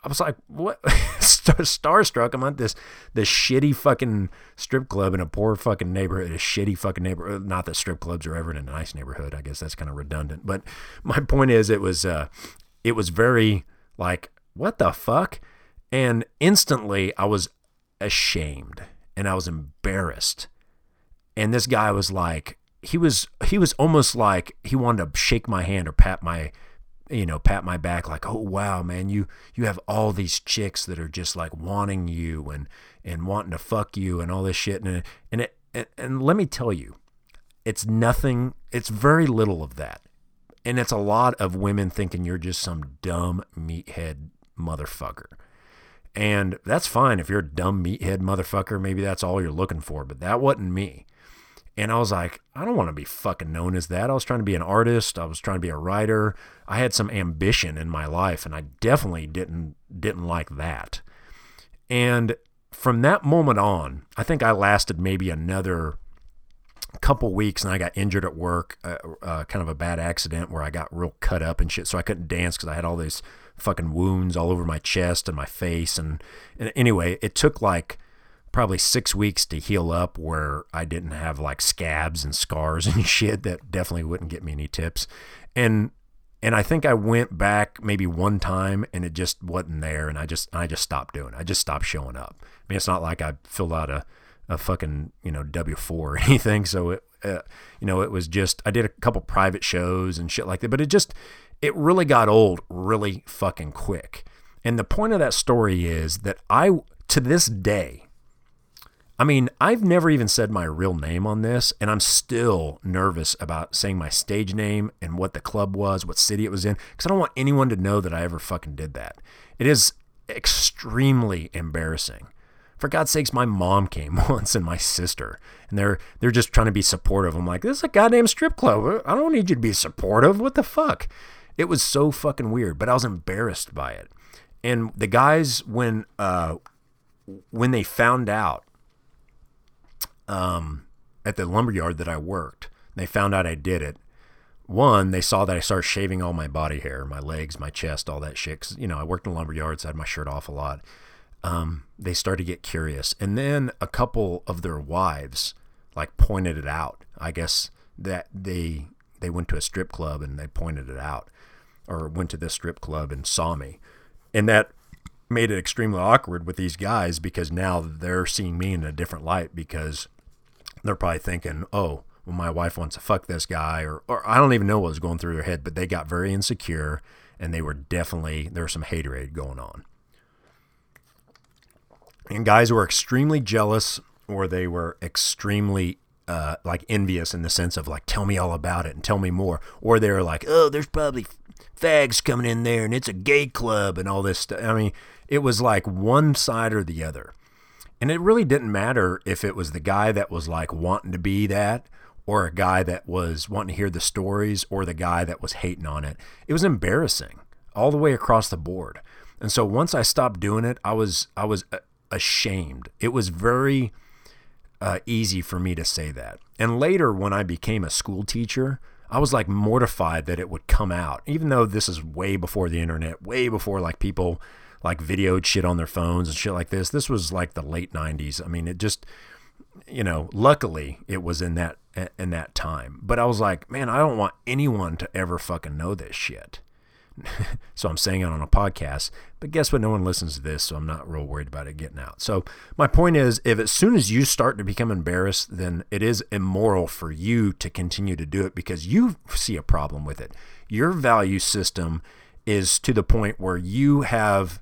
I was like, what? <laughs> Starstruck. I'm at this this shitty fucking strip club in a poor fucking neighborhood, a shitty fucking neighborhood. Not that strip clubs are ever in a nice neighborhood. I guess that's kind of redundant. But <laughs> my point is, it was uh, it was very like, what the fuck? And instantly, I was ashamed and I was embarrassed. And this guy was like, he was he was almost like he wanted to shake my hand or pat my you know, pat my back like, "Oh wow, man, you you have all these chicks that are just like wanting you and and wanting to fuck you and all this shit." And and it, and, and let me tell you, it's nothing. It's very little of that, and it's a lot of women thinking you're just some dumb meathead motherfucker. And that's fine if you're a dumb meathead motherfucker. Maybe that's all you're looking for, but that wasn't me. And I was like, I don't want to be fucking known as that. I was trying to be an artist. I was trying to be a writer. I had some ambition in my life, and I definitely didn't didn't like that. And from that moment on, I think I lasted maybe another couple weeks, and I got injured at work, uh, uh, kind of a bad accident where I got real cut up and shit. So I couldn't dance because I had all these fucking wounds all over my chest and my face. And, and anyway, it took like probably six weeks to heal up where I didn't have like scabs and scars <laughs> and shit that definitely wouldn't get me any tips. And and I think I went back maybe one time and it just wasn't there and I just I just stopped doing it. I just stopped showing up. I mean it's not like I filled out a a fucking, you know, W4 or <laughs> anything, so it uh, you know, it was just I did a couple private shows and shit like that, but it just it really got old really fucking quick. And the point of that story is that I to this day I mean, I've never even said my real name on this, and I'm still nervous about saying my stage name and what the club was, what city it was in, because I don't want anyone to know that I ever fucking did that. It is extremely embarrassing. For God's sakes, my mom came <laughs> once and my sister, and they're they're just trying to be supportive. I'm like, this is a goddamn strip club. I don't need you to be supportive. What the fuck? It was so fucking weird, but I was embarrassed by it. And the guys, when uh, when they found out um, at the lumberyard that I worked. They found out I did it. One, they saw that I started shaving all my body hair, my legs, my chest, all that shit. Cause, you know, I worked in lumberyards, I had my shirt off a lot. Um, they started to get curious. And then a couple of their wives like pointed it out. I guess that they they went to a strip club and they pointed it out, or went to this strip club and saw me, and that made it extremely awkward with these guys because now they're seeing me in a different light because they're probably thinking, oh, well, my wife wants to fuck this guy, or, or I don't even know what was going through their head, but they got very insecure and they were definitely, there was some haterade going on. And guys were extremely jealous or they were extremely uh, like envious in the sense of like, tell me all about it and tell me more. Or they were like, oh, there's probably fags coming in there and it's a gay club and all this stuff. I mean, it was like one side or the other. And it really didn't matter if it was the guy that was like wanting to be that or a guy that was wanting to hear the stories or the guy that was hating on it. It was embarrassing all the way across the board. And so once I stopped doing it, I was I was ashamed. It was very uh, easy for me to say that. And later, when I became a school teacher, I was like mortified that it would come out, even though this is way before the internet, way before like people like videoed shit on their phones and shit like this. This was like the late 90s. I mean, it just you know, luckily it was in that in that time. But I was like, man, I don't want anyone to ever fucking know this shit. <laughs> so I'm saying it on a podcast. But guess what? No one listens to this, so I'm not real worried about it getting out. So my point is, if as soon as you start to become embarrassed, then it is immoral for you to continue to do it because you see a problem with it. Your value system is to the point where you have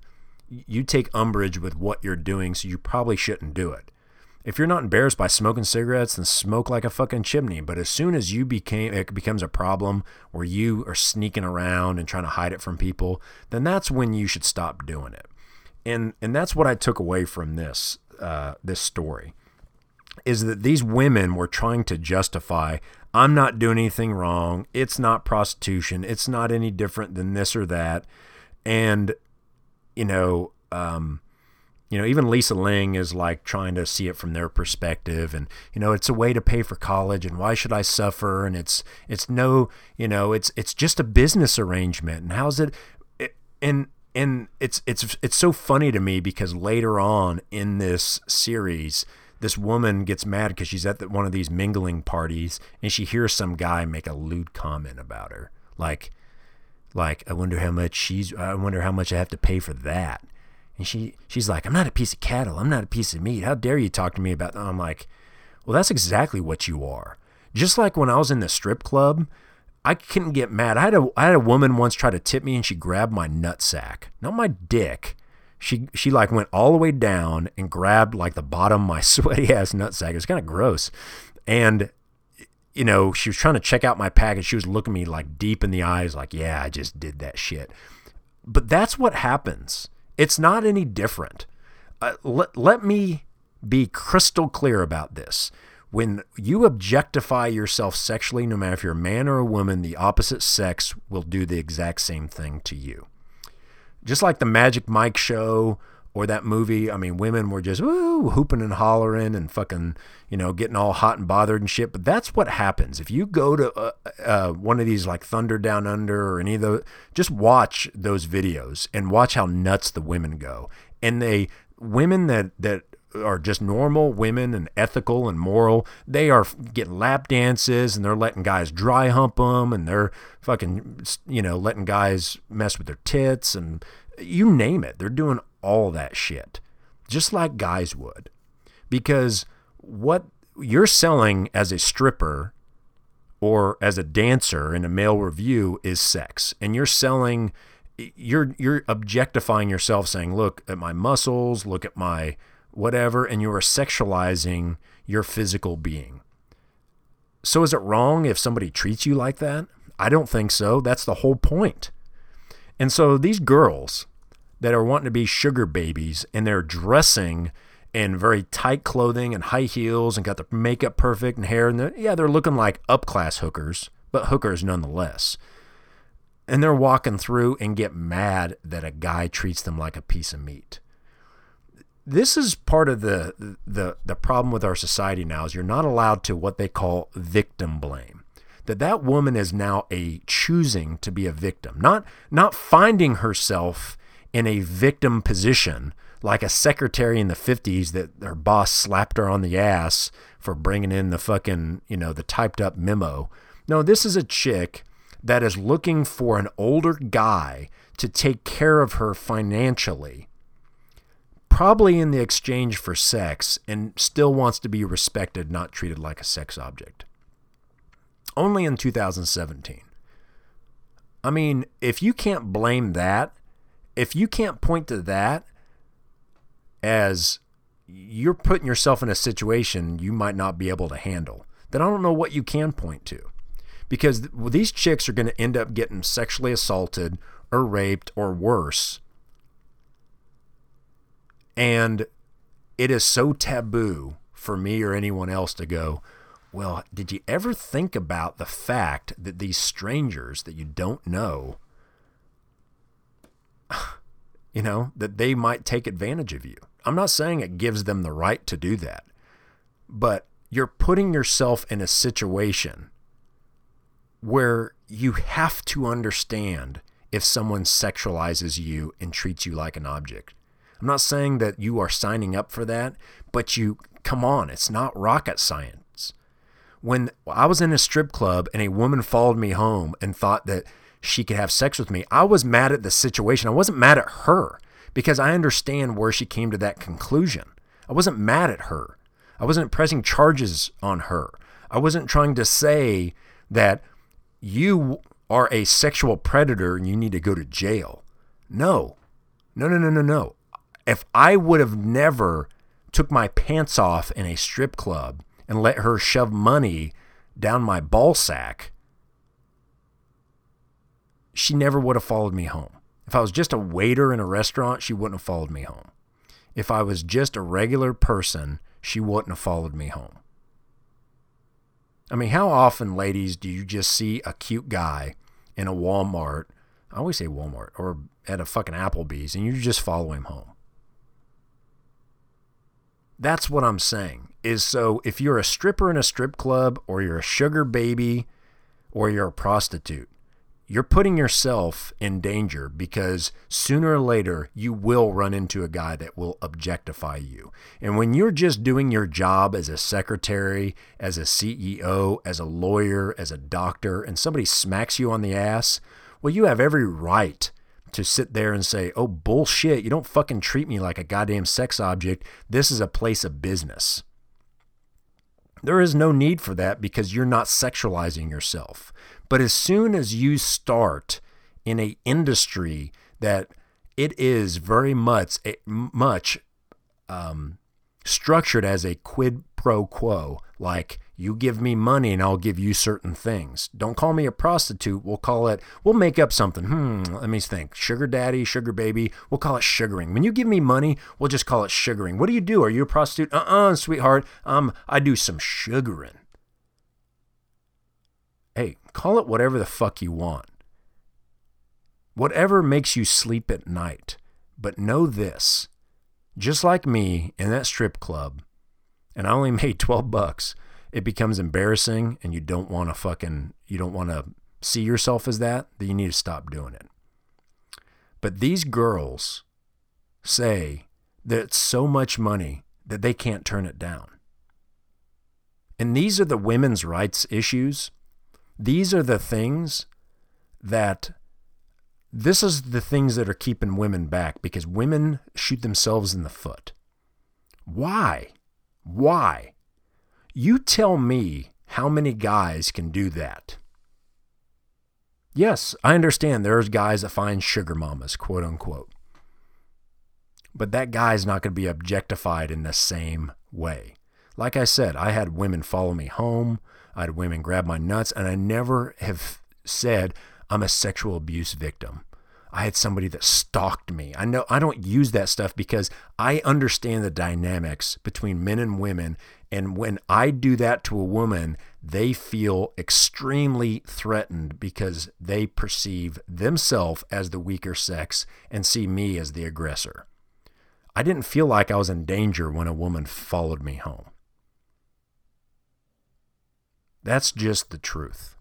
you take umbrage with what you're doing, so you probably shouldn't do it if you're not embarrassed by smoking cigarettes, then smoke like a fucking chimney. But as soon as you became it becomes a problem where you are sneaking around and trying to hide it from people, then that's when you should stop doing it. And and that's what I took away from this uh, this story is that these women were trying to justify I'm not doing anything wrong. It's not prostitution. It's not any different than this or that. And you know, um, you know, even Lisa Ling is like trying to see it from their perspective, and you know, it's a way to pay for college, and why should I suffer? And it's it's no, you know, it's it's just a business arrangement, and how's it? it and and it's it's it's so funny to me because later on in this series, this woman gets mad because she's at the, one of these mingling parties, and she hears some guy make a lewd comment about her, like, like I wonder how much she's, I wonder how much I have to pay for that and she she's like, I'm not a piece of cattle. I'm not a piece of meat. How dare you talk to me about that? I'm like, well, that's exactly what you are. Just like when I was in the strip club, I couldn't get mad. I had a I had a woman once try to tip me and she grabbed my nutsack, not my dick. She she like went all the way down and grabbed like the bottom of my <laughs> sweaty ass nutsack. It was kind of gross. And you know, she was trying to check out my package. She was looking me like deep in the eyes, like, yeah, I just did that shit. But that's what happens it's not any different. Uh, let, let me be crystal clear about this. When you objectify yourself sexually, no matter if you're a man or a woman, the opposite sex will do the exact same thing to you. Just like the Magic Mike show or that movie, I mean, women were just woo, hooping and hollering and fucking, you know, getting all hot and bothered and shit. But that's what happens if you go to uh, uh, one of these like Thunder Down Under or any of those. Just watch those videos and watch how nuts the women go. And they women that that are just normal women and ethical and moral. They are getting lap dances and they're letting guys dry hump them and they're fucking, you know, letting guys mess with their tits and you name it. They're doing all that shit, just like guys would. Because what you're selling as a stripper or as a dancer in a male revue is sex. And you're selling you're you're objectifying yourself saying, "Look at my muscles, look at my whatever," and you are sexualizing your physical being. So is it wrong if somebody treats you like that? I don't think so. That's the whole point. And so these girls that are wanting to be sugar babies and they're dressing in very tight clothing and high heels and got their makeup perfect and hair and they're, yeah they're looking like upclass hookers but hookers nonetheless. And they're walking through and get mad that a guy treats them like a piece of meat. This is part of the the the problem with our society now is you're not allowed to what they call victim blame. That that woman is now a choosing to be a victim not not finding herself in a victim position, like a secretary in the 50s that their boss slapped her on the ass for bringing in the fucking, you know, the typed up memo. No, this is a chick that is looking for an older guy to take care of her financially, probably in the exchange for sex, and still wants to be respected, not treated like a sex object. Only in 2017. I mean, if you can't blame that, if you can't point to that as you're putting yourself in a situation you might not be able to handle, then I don't know what you can point to. Because these chicks are going to end up getting sexually assaulted or raped or worse. And it is so taboo for me or anyone else to go, well, did you ever think about the fact that these strangers that you don't know, <laughs> you know, that they might take advantage of you? I'm not saying it gives them the right to do that, but you're putting yourself in a situation where you have to understand if someone sexualizes you and treats you like an object. I'm not saying that you are signing up for that, but you come on, it's not rocket science. When I was in a strip club and a woman followed me home and thought that she could have sex with me, I was mad at the situation. I wasn't mad at her because I understand where she came to that conclusion. I wasn't mad at her. I wasn't pressing charges on her. I wasn't trying to say that you are a sexual predator and you need to go to jail. No. No, no, no, no, no. If I would have never took my pants off in a strip club and let her shove money down my ball sack, she never would have followed me home. If I was just a waiter in a restaurant, she wouldn't have followed me home. If I was just a regular person, she wouldn't have followed me home. I mean, how often, ladies, do you just see a cute guy in a Walmart? I always say Walmart or at a fucking Applebee's and you just follow him home. That's what I'm saying. Is so if you're a stripper in a strip club or you're a sugar baby or you're a prostitute, you're putting yourself in danger because sooner or later you will run into a guy that will objectify you. And when you're just doing your job as a secretary, as a CEO, as a lawyer, as a doctor, and somebody smacks you on the ass, well, you have every right to sit there and say, oh, bullshit, you don't fucking treat me like a goddamn sex object. This is a place of business. There is no need for that because you're not sexualizing yourself. But as soon as you start in a industry that it is very much much um, structured as a quid pro quo, like you give me money and I'll give you certain things. Don't call me a prostitute. We'll call it, we'll make up something. Hmm, let me think. Sugar daddy, sugar baby. We'll call it sugaring. When you give me money, we'll just call it sugaring. What do you do? Are you a prostitute? Uh uh sweetheart. Um, I do some sugaring. Call it whatever the fuck you want. Whatever makes you sleep at night. But know this just like me in that strip club, and I only <laughs> made 12 bucks, it becomes embarrassing and you don't want to fucking, you don't want to see yourself as that, then you need to stop doing it. But these girls say that it's so much money that they can't turn it down. And these are the women's rights issues these are the things that this is the things that are keeping women back because women shoot themselves in the foot. Why? Why? You tell me how many guys can do that. Yes, I understand there's guys that find sugar mamas, quote unquote. But that guy's not going to be objectified in the same way. Like I said, I had women follow me home. I had women grab my nuts, and I never have said I'm a sexual abuse victim. I had somebody that stalked me. I know I don't use that stuff because I understand the dynamics between men and women. And when I do that to a woman, they feel extremely threatened because they perceive themselves as the weaker sex and see me as the aggressor. I didn't feel like I was in danger when a woman followed me home. That's just the truth.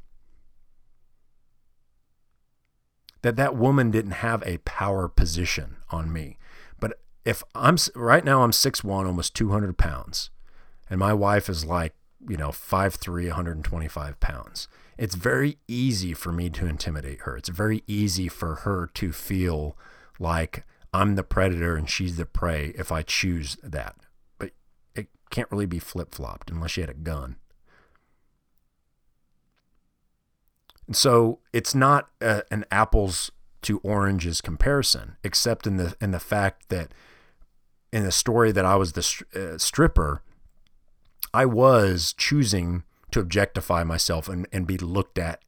that that woman didn't have a power position on me. But if I'm right now, I'm 6'1, almost 200 pounds, and my wife is like, you know, 5'3, 125 pounds. It's very easy for me to intimidate her. It's very easy for her to feel like I'm the predator and she's the prey if I choose that. But it can't really be flip flopped unless she had a gun. And so it's not a, an apples to oranges comparison, except in the in the fact that in the story that I was the uh, stripper, I was choosing to objectify myself and, and be looked at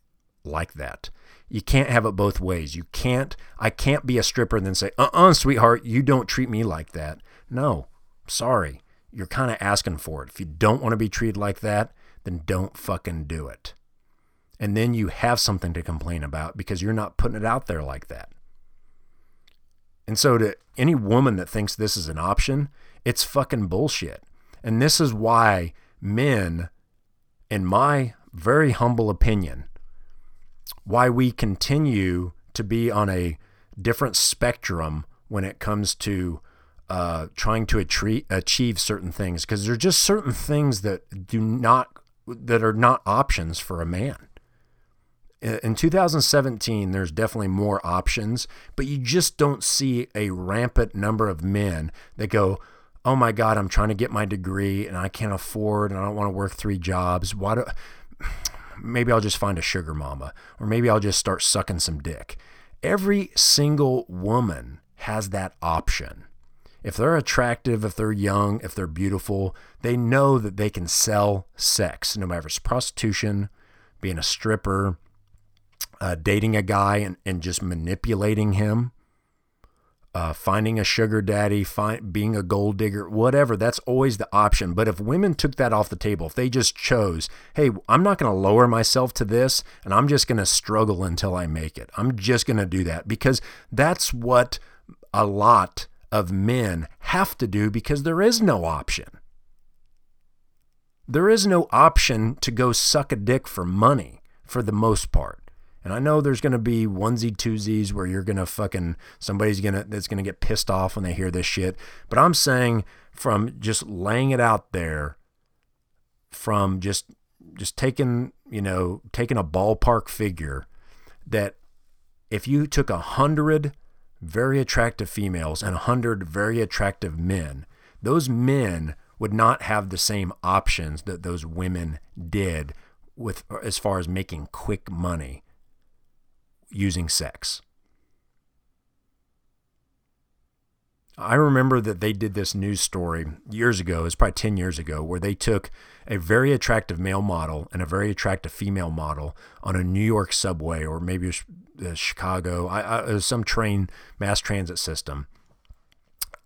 like that. You can't have it both ways. You can't, I can't be a stripper and then say, uh uh sweetheart, you don't treat me like that. No, sorry. You're kind of asking for it. If you don't want to be treated like that, then don't fucking do it. And then you have something to complain about because you're not putting it out there like that. And so, to any woman that thinks this is an option, it's fucking bullshit. And this is why men, in my very humble opinion, why we continue to be on a different spectrum when it comes to uh, trying to achieve, certain things because there's just certain things that do not that are not options for a man in 2017 there's definitely more options but you just don't see a rampant number of men that go oh my god i'm trying to get my degree and i can't afford and i don't want to work three jobs. Why do <sighs> maybe i'll just find a sugar mama or maybe i'll just start sucking some dick. Every single woman has that option. If they're attractive, if they're young, if they're beautiful, they know that they can sell sex, no matter if it's prostitution, being a stripper, uh, dating a guy and, and just manipulating him, uh, finding a sugar daddy, find, being a gold digger, whatever. That's always the option. But if women took that off the table, if they just chose, hey, I'm not going to lower myself to this and I'm just going to struggle until I make it, I'm just going to do that because that's what a lot of men have to do because there is no option. There is no option to go suck a dick for money for the most part. And I know there's going to be onesie twosies where you're going to fucking somebody's going to that's going to get pissed off when they hear this shit. But I'm saying from just laying it out there from just just taking, you know, taking a ballpark figure that if you took a hundred very attractive females and a hundred very attractive men, those men would not have the same options that those women did with as far as making quick money using sex. I remember that they did this news story years ago, it's probably 10 years ago, where they took a very attractive male model and a very attractive female model on a New York subway or maybe uh, Chicago, I, I, some train mass transit system.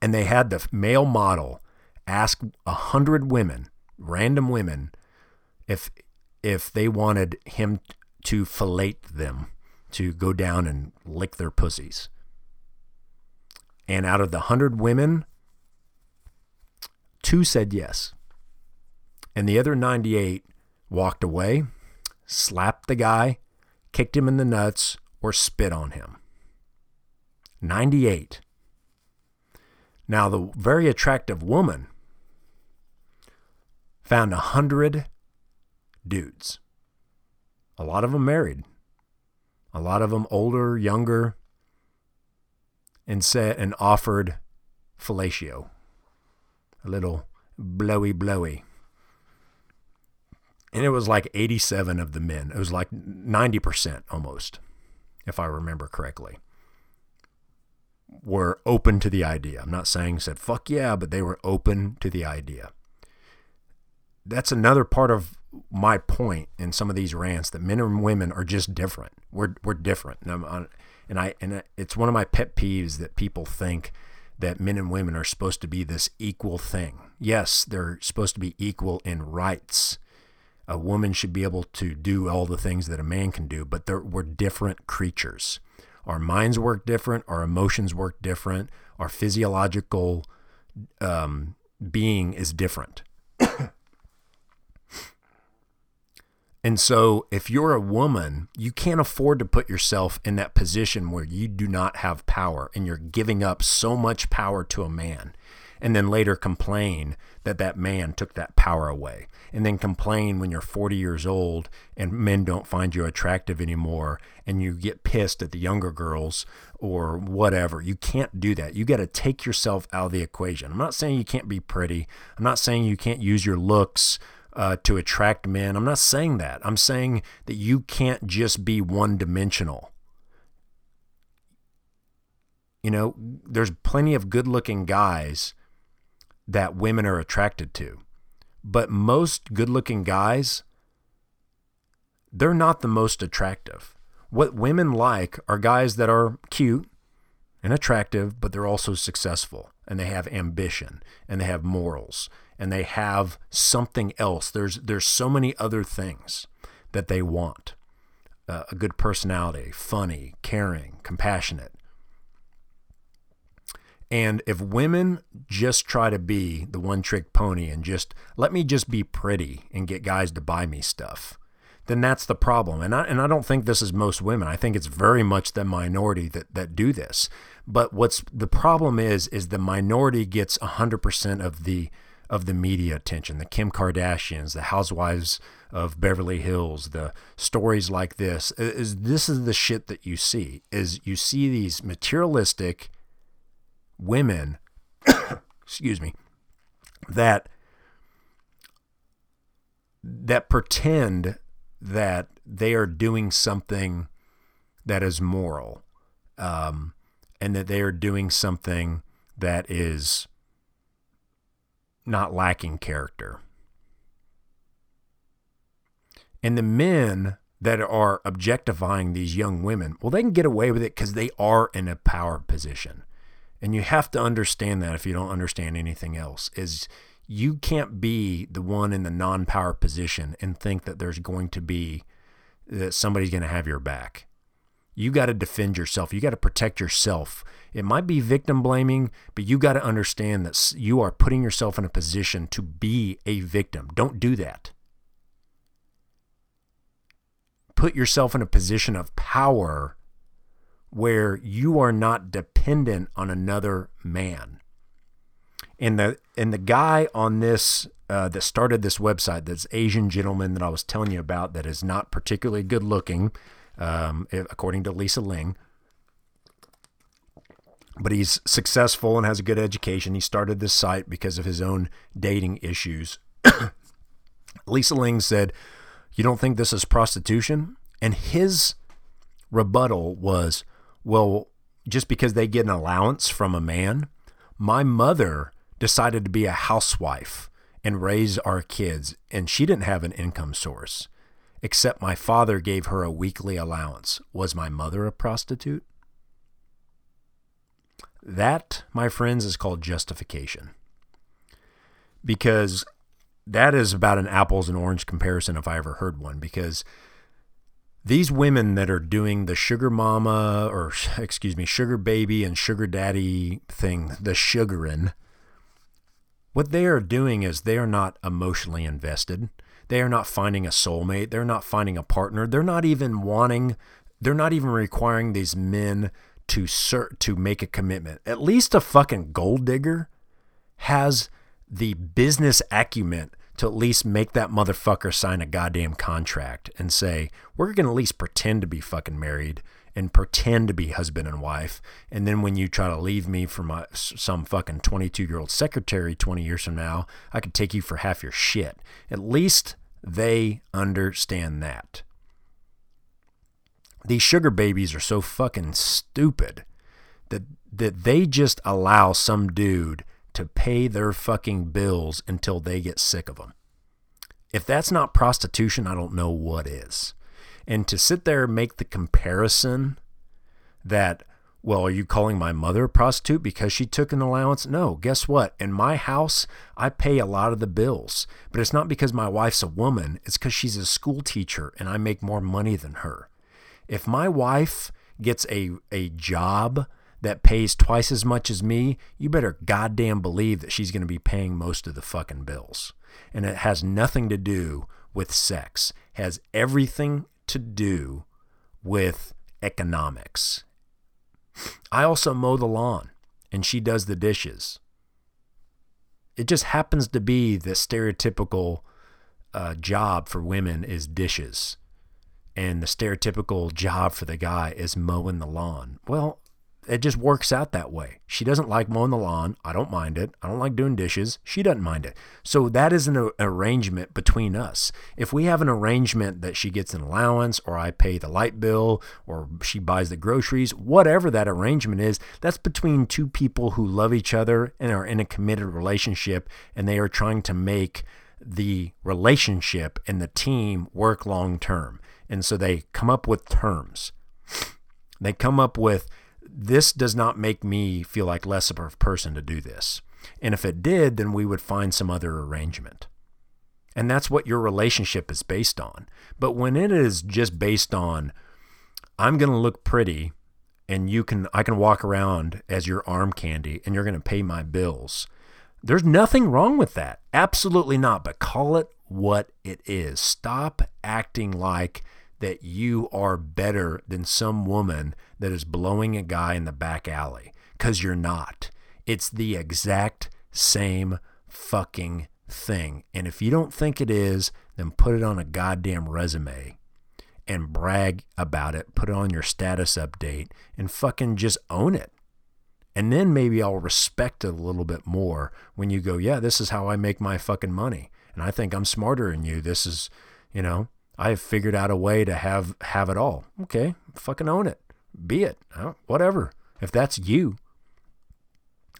And they had the male model ask a hundred women, random women, if if they wanted him to fillet them, to go down and lick their pussies. And out of the hundred women, two said yes. And the other 98 walked away, slapped the guy, kicked him in the nuts, or spit on him. 98. Now, the very attractive woman found a hundred dudes. A lot of them married, a lot of them older, younger, and said and offered fellatio, a little blowy blowy. And it was like 87 of the men. It was like 90% almost, if I remember correctly, were open to the idea. I'm not saying said fuck yeah, but they were open to the idea. That's another part of my point in some of these rants that men and women are just different. We're we're different, and I'm on, and I and it's one of my pet peeves that people think that men and women are supposed to be this equal thing. Yes, they're supposed to be equal in rights. A woman should be able to do all the things that a man can do, but we're different creatures. Our minds work different. Our emotions work different. Our physiological um, being is different. <coughs> And so, if you're a woman, you can't afford to put yourself in that position where you do not have power and you're giving up so much power to a man and then later complain that that man took that power away and then complain when you're 40 years old and men don't find you attractive anymore and you get pissed at the younger girls or whatever. You can't do that. You got to take yourself out of the equation. I'm not saying you can't be pretty. I'm not saying you can't use your looks uh, to attract men. I'm not saying that. I'm saying that you can't just be one dimensional. You know, there's plenty of good looking guys that women are attracted to. But most good looking guys, they're not the most attractive. What women like are guys that are cute and attractive, but they're also successful and they have ambition and they have morals and they have something else. There's there's so many other things that they want. Uh, a good personality, funny, caring, compassionate. And if women just try to be the one trick pony and just let me just be pretty and get guys to buy me stuff, then that's the problem. And I, and I don't think this is most women. I think it's very much the minority that, that do this. But what's the problem is, is the minority gets 100% of the of the media attention, the Kim Kardashians, the housewives of Beverly Hills, the stories like this is this is the shit that you see is you see these materialistic women, <coughs> excuse me, that that pretend that they are doing something that is moral, um, and that they are doing something that is not lacking character. And the men that are objectifying these young women, well, they can get away with it because they are in a power position. And you have to understand that if you don't understand anything else, is you can't be the one in the non-power position and think that there's going to be that somebody's going to have your back. You got to defend yourself. You got to protect yourself. It might be victim blaming, but you got to understand that you are putting yourself in a position to be a victim. Don't do that. Put yourself in a position of power where you are not dependent on another man. And the and the guy on this uh, that started this website, this Asian gentleman that I was telling you about, that is not particularly good looking, um, according to Lisa Ling, but he's successful and has a good education. He started this site because of his own dating issues. <coughs> Lisa Ling said, "You don't think this is prostitution?" And his rebuttal was, well, just because they get an allowance from a man, my mother decided to be a housewife and raise our kids, and she didn't have an income source, except my father gave her a weekly allowance. Was my mother a prostitute? That, my friends, is called justification. Because that is about an apples and orange comparison if I ever heard one. Because these women that are doing the sugar mama or <laughs> excuse me sugar baby and sugar daddy thing the sugaring what they are doing is they are not emotionally invested they are not finding a soulmate they're not finding a partner they're not even wanting they're not even requiring these men to cert, to make a commitment at least a fucking gold digger has the business acumen to at least make that motherfucker sign a goddamn contract and say, we're going to at least pretend to be fucking married and pretend to be husband and wife. And then when you try to leave me for my, some fucking 22 year old secretary 20 years from now, I could take you for half your shit. At least they understand that. These sugar babies are so fucking stupid that, that they just allow some dude to pay their fucking bills until they get sick of them. If that's not prostitution, I don't know what is. And to sit there and make the comparison that, well, are you calling my mother a prostitute because she took an allowance? No, guess what? In my house, I pay a lot of the bills, but it's not because my wife's a woman, it's because she's a school teacher and I make more money than her. If my wife gets a, a job that pays twice as much as me, you better goddamn believe that she's going to be paying most of the fucking bills. And it has nothing to do with sex. It has everything to do with economics. I also mow the lawn and she does the dishes. It just happens to be the stereotypical uh, job for women is dishes, and the stereotypical job for the guy is mowing the lawn. Well, it just works out that way. She doesn't like mowing the lawn. I don't mind it. I don't like doing dishes. She doesn't mind it. So that is an arrangement between us. If we have an arrangement that she gets an allowance or I pay the light bill or she buys the groceries, whatever that arrangement is, that's between two people who love each other and are in a committed relationship and they are trying to make the relationship and the team work long term. And so they come up with terms. They come up with this does not make me feel like less of a person to do this. And if it did, then we would find some other arrangement. And that's what your relationship is based on. But when it is just based on, I'm going to look pretty and you can, I can walk around as your arm candy and you're going to pay my bills. There's nothing wrong with that. Absolutely not. But call it what it is. Stop acting like that you are better than some woman that is blowing a guy in the back alley because you're not. It's the exact same fucking thing. And if you don't think it is, then put it on a goddamn resume and brag about it. Put it on your status update and fucking just own it. And then maybe I'll respect it a little bit more when you go, yeah, this is how I make my fucking money. And I think I'm smarter than you. This is, you know, I have figured out a way to have have it all. Okay, fucking own it. Be it. Whatever. If that's you.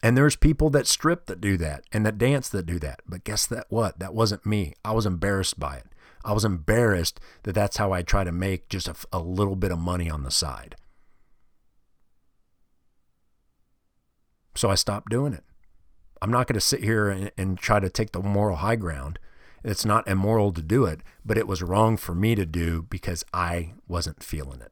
And there's people that strip that do that and that dance that do that. But guess that what? That wasn't me. I was embarrassed by it. I was embarrassed that that's how I try to make just a, a little bit of money on the side. So I stopped doing it. I'm not going to sit here and, and try to take the moral high ground. It's not immoral to do it, but it was wrong for me to do because I wasn't feeling it.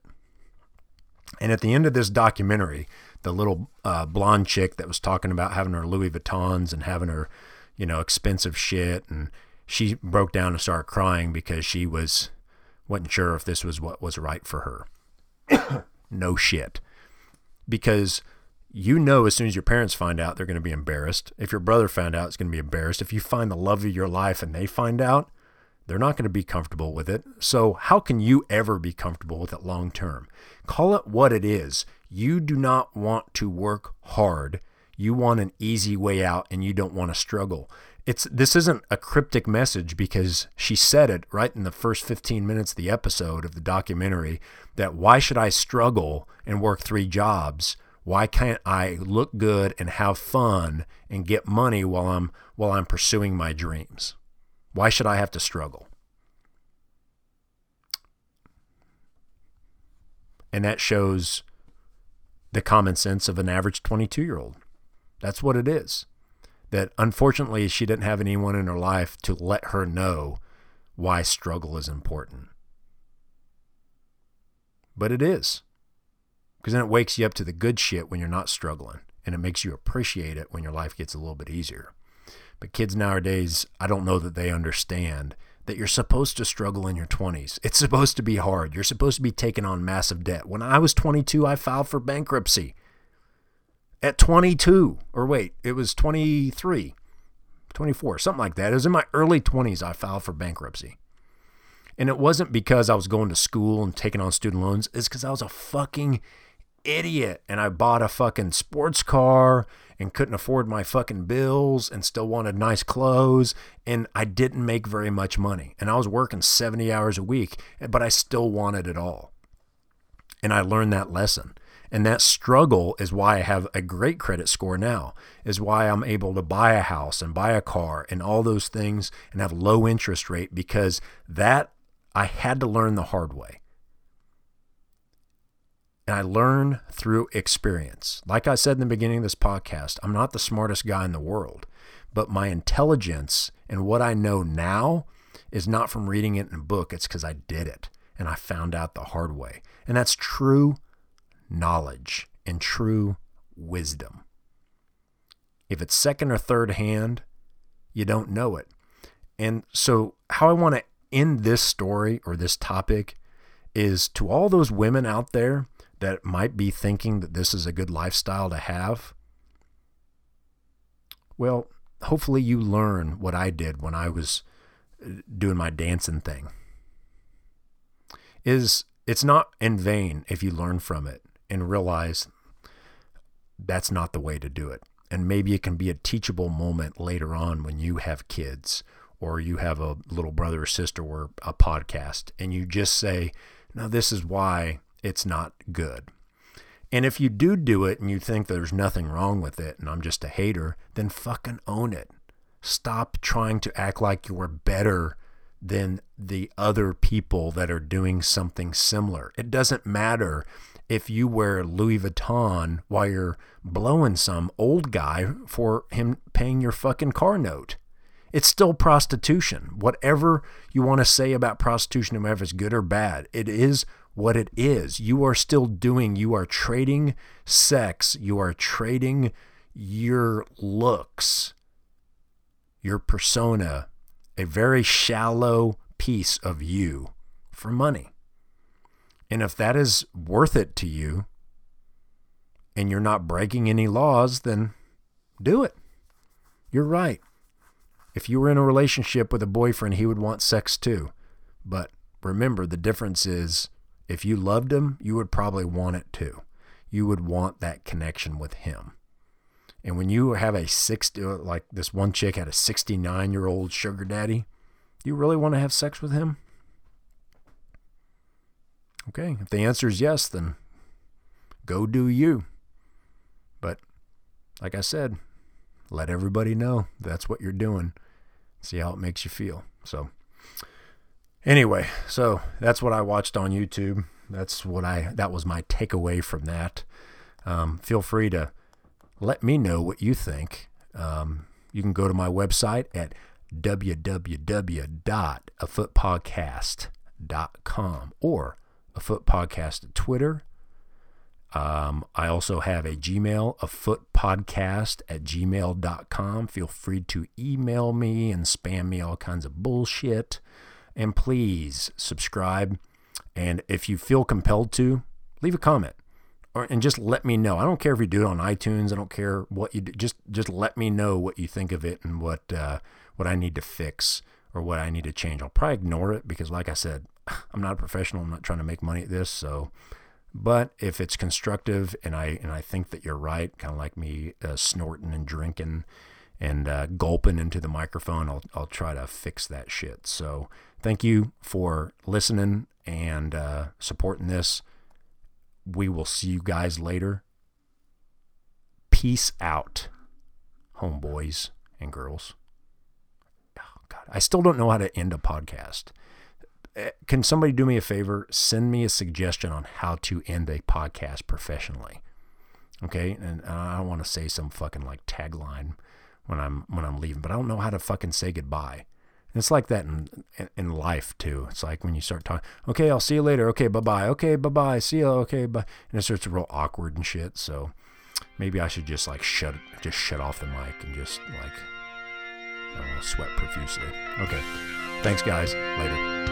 And at the end of this documentary, the little uh, blonde chick that was talking about having her Louis Vuittons and having her, you know, expensive shit, and she broke down and started crying because she was wasn't sure if this was what was right for her. <coughs> no shit, because you know as soon as your parents find out they're going to be embarrassed. If your brother found out it's going to be embarrassed. If you find the love of your life and they find out they're not going to be comfortable with it. So how can you ever be comfortable with it long term? Call it what it is. You do not want to work hard. You want an easy way out and you don't want to struggle. It's this isn't a cryptic message because she said it right in the first 15 minutes of the episode of the documentary that why should I struggle and work three jobs why can't I look good and have fun and get money while I'm while I'm pursuing my dreams? Why should I have to struggle? And that shows the common sense of an average 22-year-old. That's what it is. That unfortunately she didn't have anyone in her life to let her know why struggle is important. But it is because then it wakes you up to the good shit when you're not struggling and it makes you appreciate it when your life gets a little bit easier. But kids nowadays, I don't know that they understand that you're supposed to struggle in your 20s. It's supposed to be hard. You're supposed to be taking on massive debt. When I was 22, I filed for bankruptcy. At 22, or wait, it was 23, 24, something like that. It was in my early 20s I filed for bankruptcy. And it wasn't because I was going to school and taking on student loans, it's because I was a fucking idiot and I bought a fucking sports car and couldn't afford my fucking bills and still wanted nice clothes and I didn't make very much money and I was working 70 hours a week but I still wanted it all. And I learned that lesson. And that struggle is why I have a great credit score now, is why I'm able to buy a house and buy a car and all those things and have low interest rate because that I had to learn the hard way. And I learn through experience. Like I said in the beginning of this podcast, I'm not the smartest guy in the world, but my intelligence and what I know now is not from reading it in a book. It's because I did it and I found out the hard way. And that's true knowledge and true wisdom. If it's second or third hand, you don't know it. And so, how I want to end this story or this topic is to all those women out there that might be thinking that this is a good lifestyle to have. Well, hopefully, you learn what I did when I was uh, doing my dancing thing. Is it's not in vain if you learn from it and realize that's not the way to do it. And maybe it can be a teachable moment later on when you have kids or you have a little brother or sister or a podcast and you just say, no, this is why it's not good. And if you do do it and you think there's nothing wrong with it and I'm just a hater, then fucking own it. Stop trying to act like you're better than the other people that are doing something similar. It doesn't matter if you wear Louis Vuitton while you're blowing some old guy for him paying your fucking car note. It's still prostitution. Whatever you want to say about prostitution, matter it's good or bad, it is what it is. You are still doing, you are trading sex, you are trading your looks, your persona, a very shallow piece of you for money. And if that is worth it to you and you're not breaking any laws, then do it. You're right. If you were in a relationship with a boyfriend, he would want sex too. But remember, the difference is if you loved him, you would probably want it too. You would want that connection with him. And when you have a 60, like this one chick had a 69 year old sugar daddy, do you really want to have sex with him? Okay, if the answer is yes, then go do you. But like I said, let everybody know that's what you're doing. See how it makes you feel. So, anyway, so that's what I watched on YouTube. That's what I that was my takeaway from that. Um, feel free to let me know what you think. Um, you can go to my website at www.afootpodcast.com or a foot podcast at Twitter. Um, I also have a Gmail, a foot podcast at gmail.com. Feel free to email me and spam me all kinds of bullshit. And please subscribe. And if you feel compelled to, leave a comment or, and just let me know. I don't care if you do it on iTunes. I don't care what you do. Just, just let me know what you think of it and what, uh, what I need to fix or what I need to change. I'll probably ignore it because, like I said, <sighs> I'm not a professional. I'm not trying to make money at this. So, but if it's constructive and I and I think that you're right, kind of like me uh, snorting and drinking and uh, gulping into the microphone, I'll I'll try to fix that shit. So, thank you for listening and uh, supporting this. We will see you guys later. Peace out, homeboys and girls. Oh, God, I still don't know how to end a podcast can somebody do me a favor? Send me a suggestion on how to end a podcast professionally. Okay, and I don't want to say some fucking like tagline when I'm when I'm leaving, but I don't know how to fucking say goodbye. And it's like that in in life too. It's like when you start talking, okay, I'll see you later. Okay, bye bye. Okay, bye bye. See you. Okay, bye. And it starts to real awkward and shit. So maybe I should just like shut just shut off the mic and just like I don't know, sweat profusely. Okay, thanks guys. Later.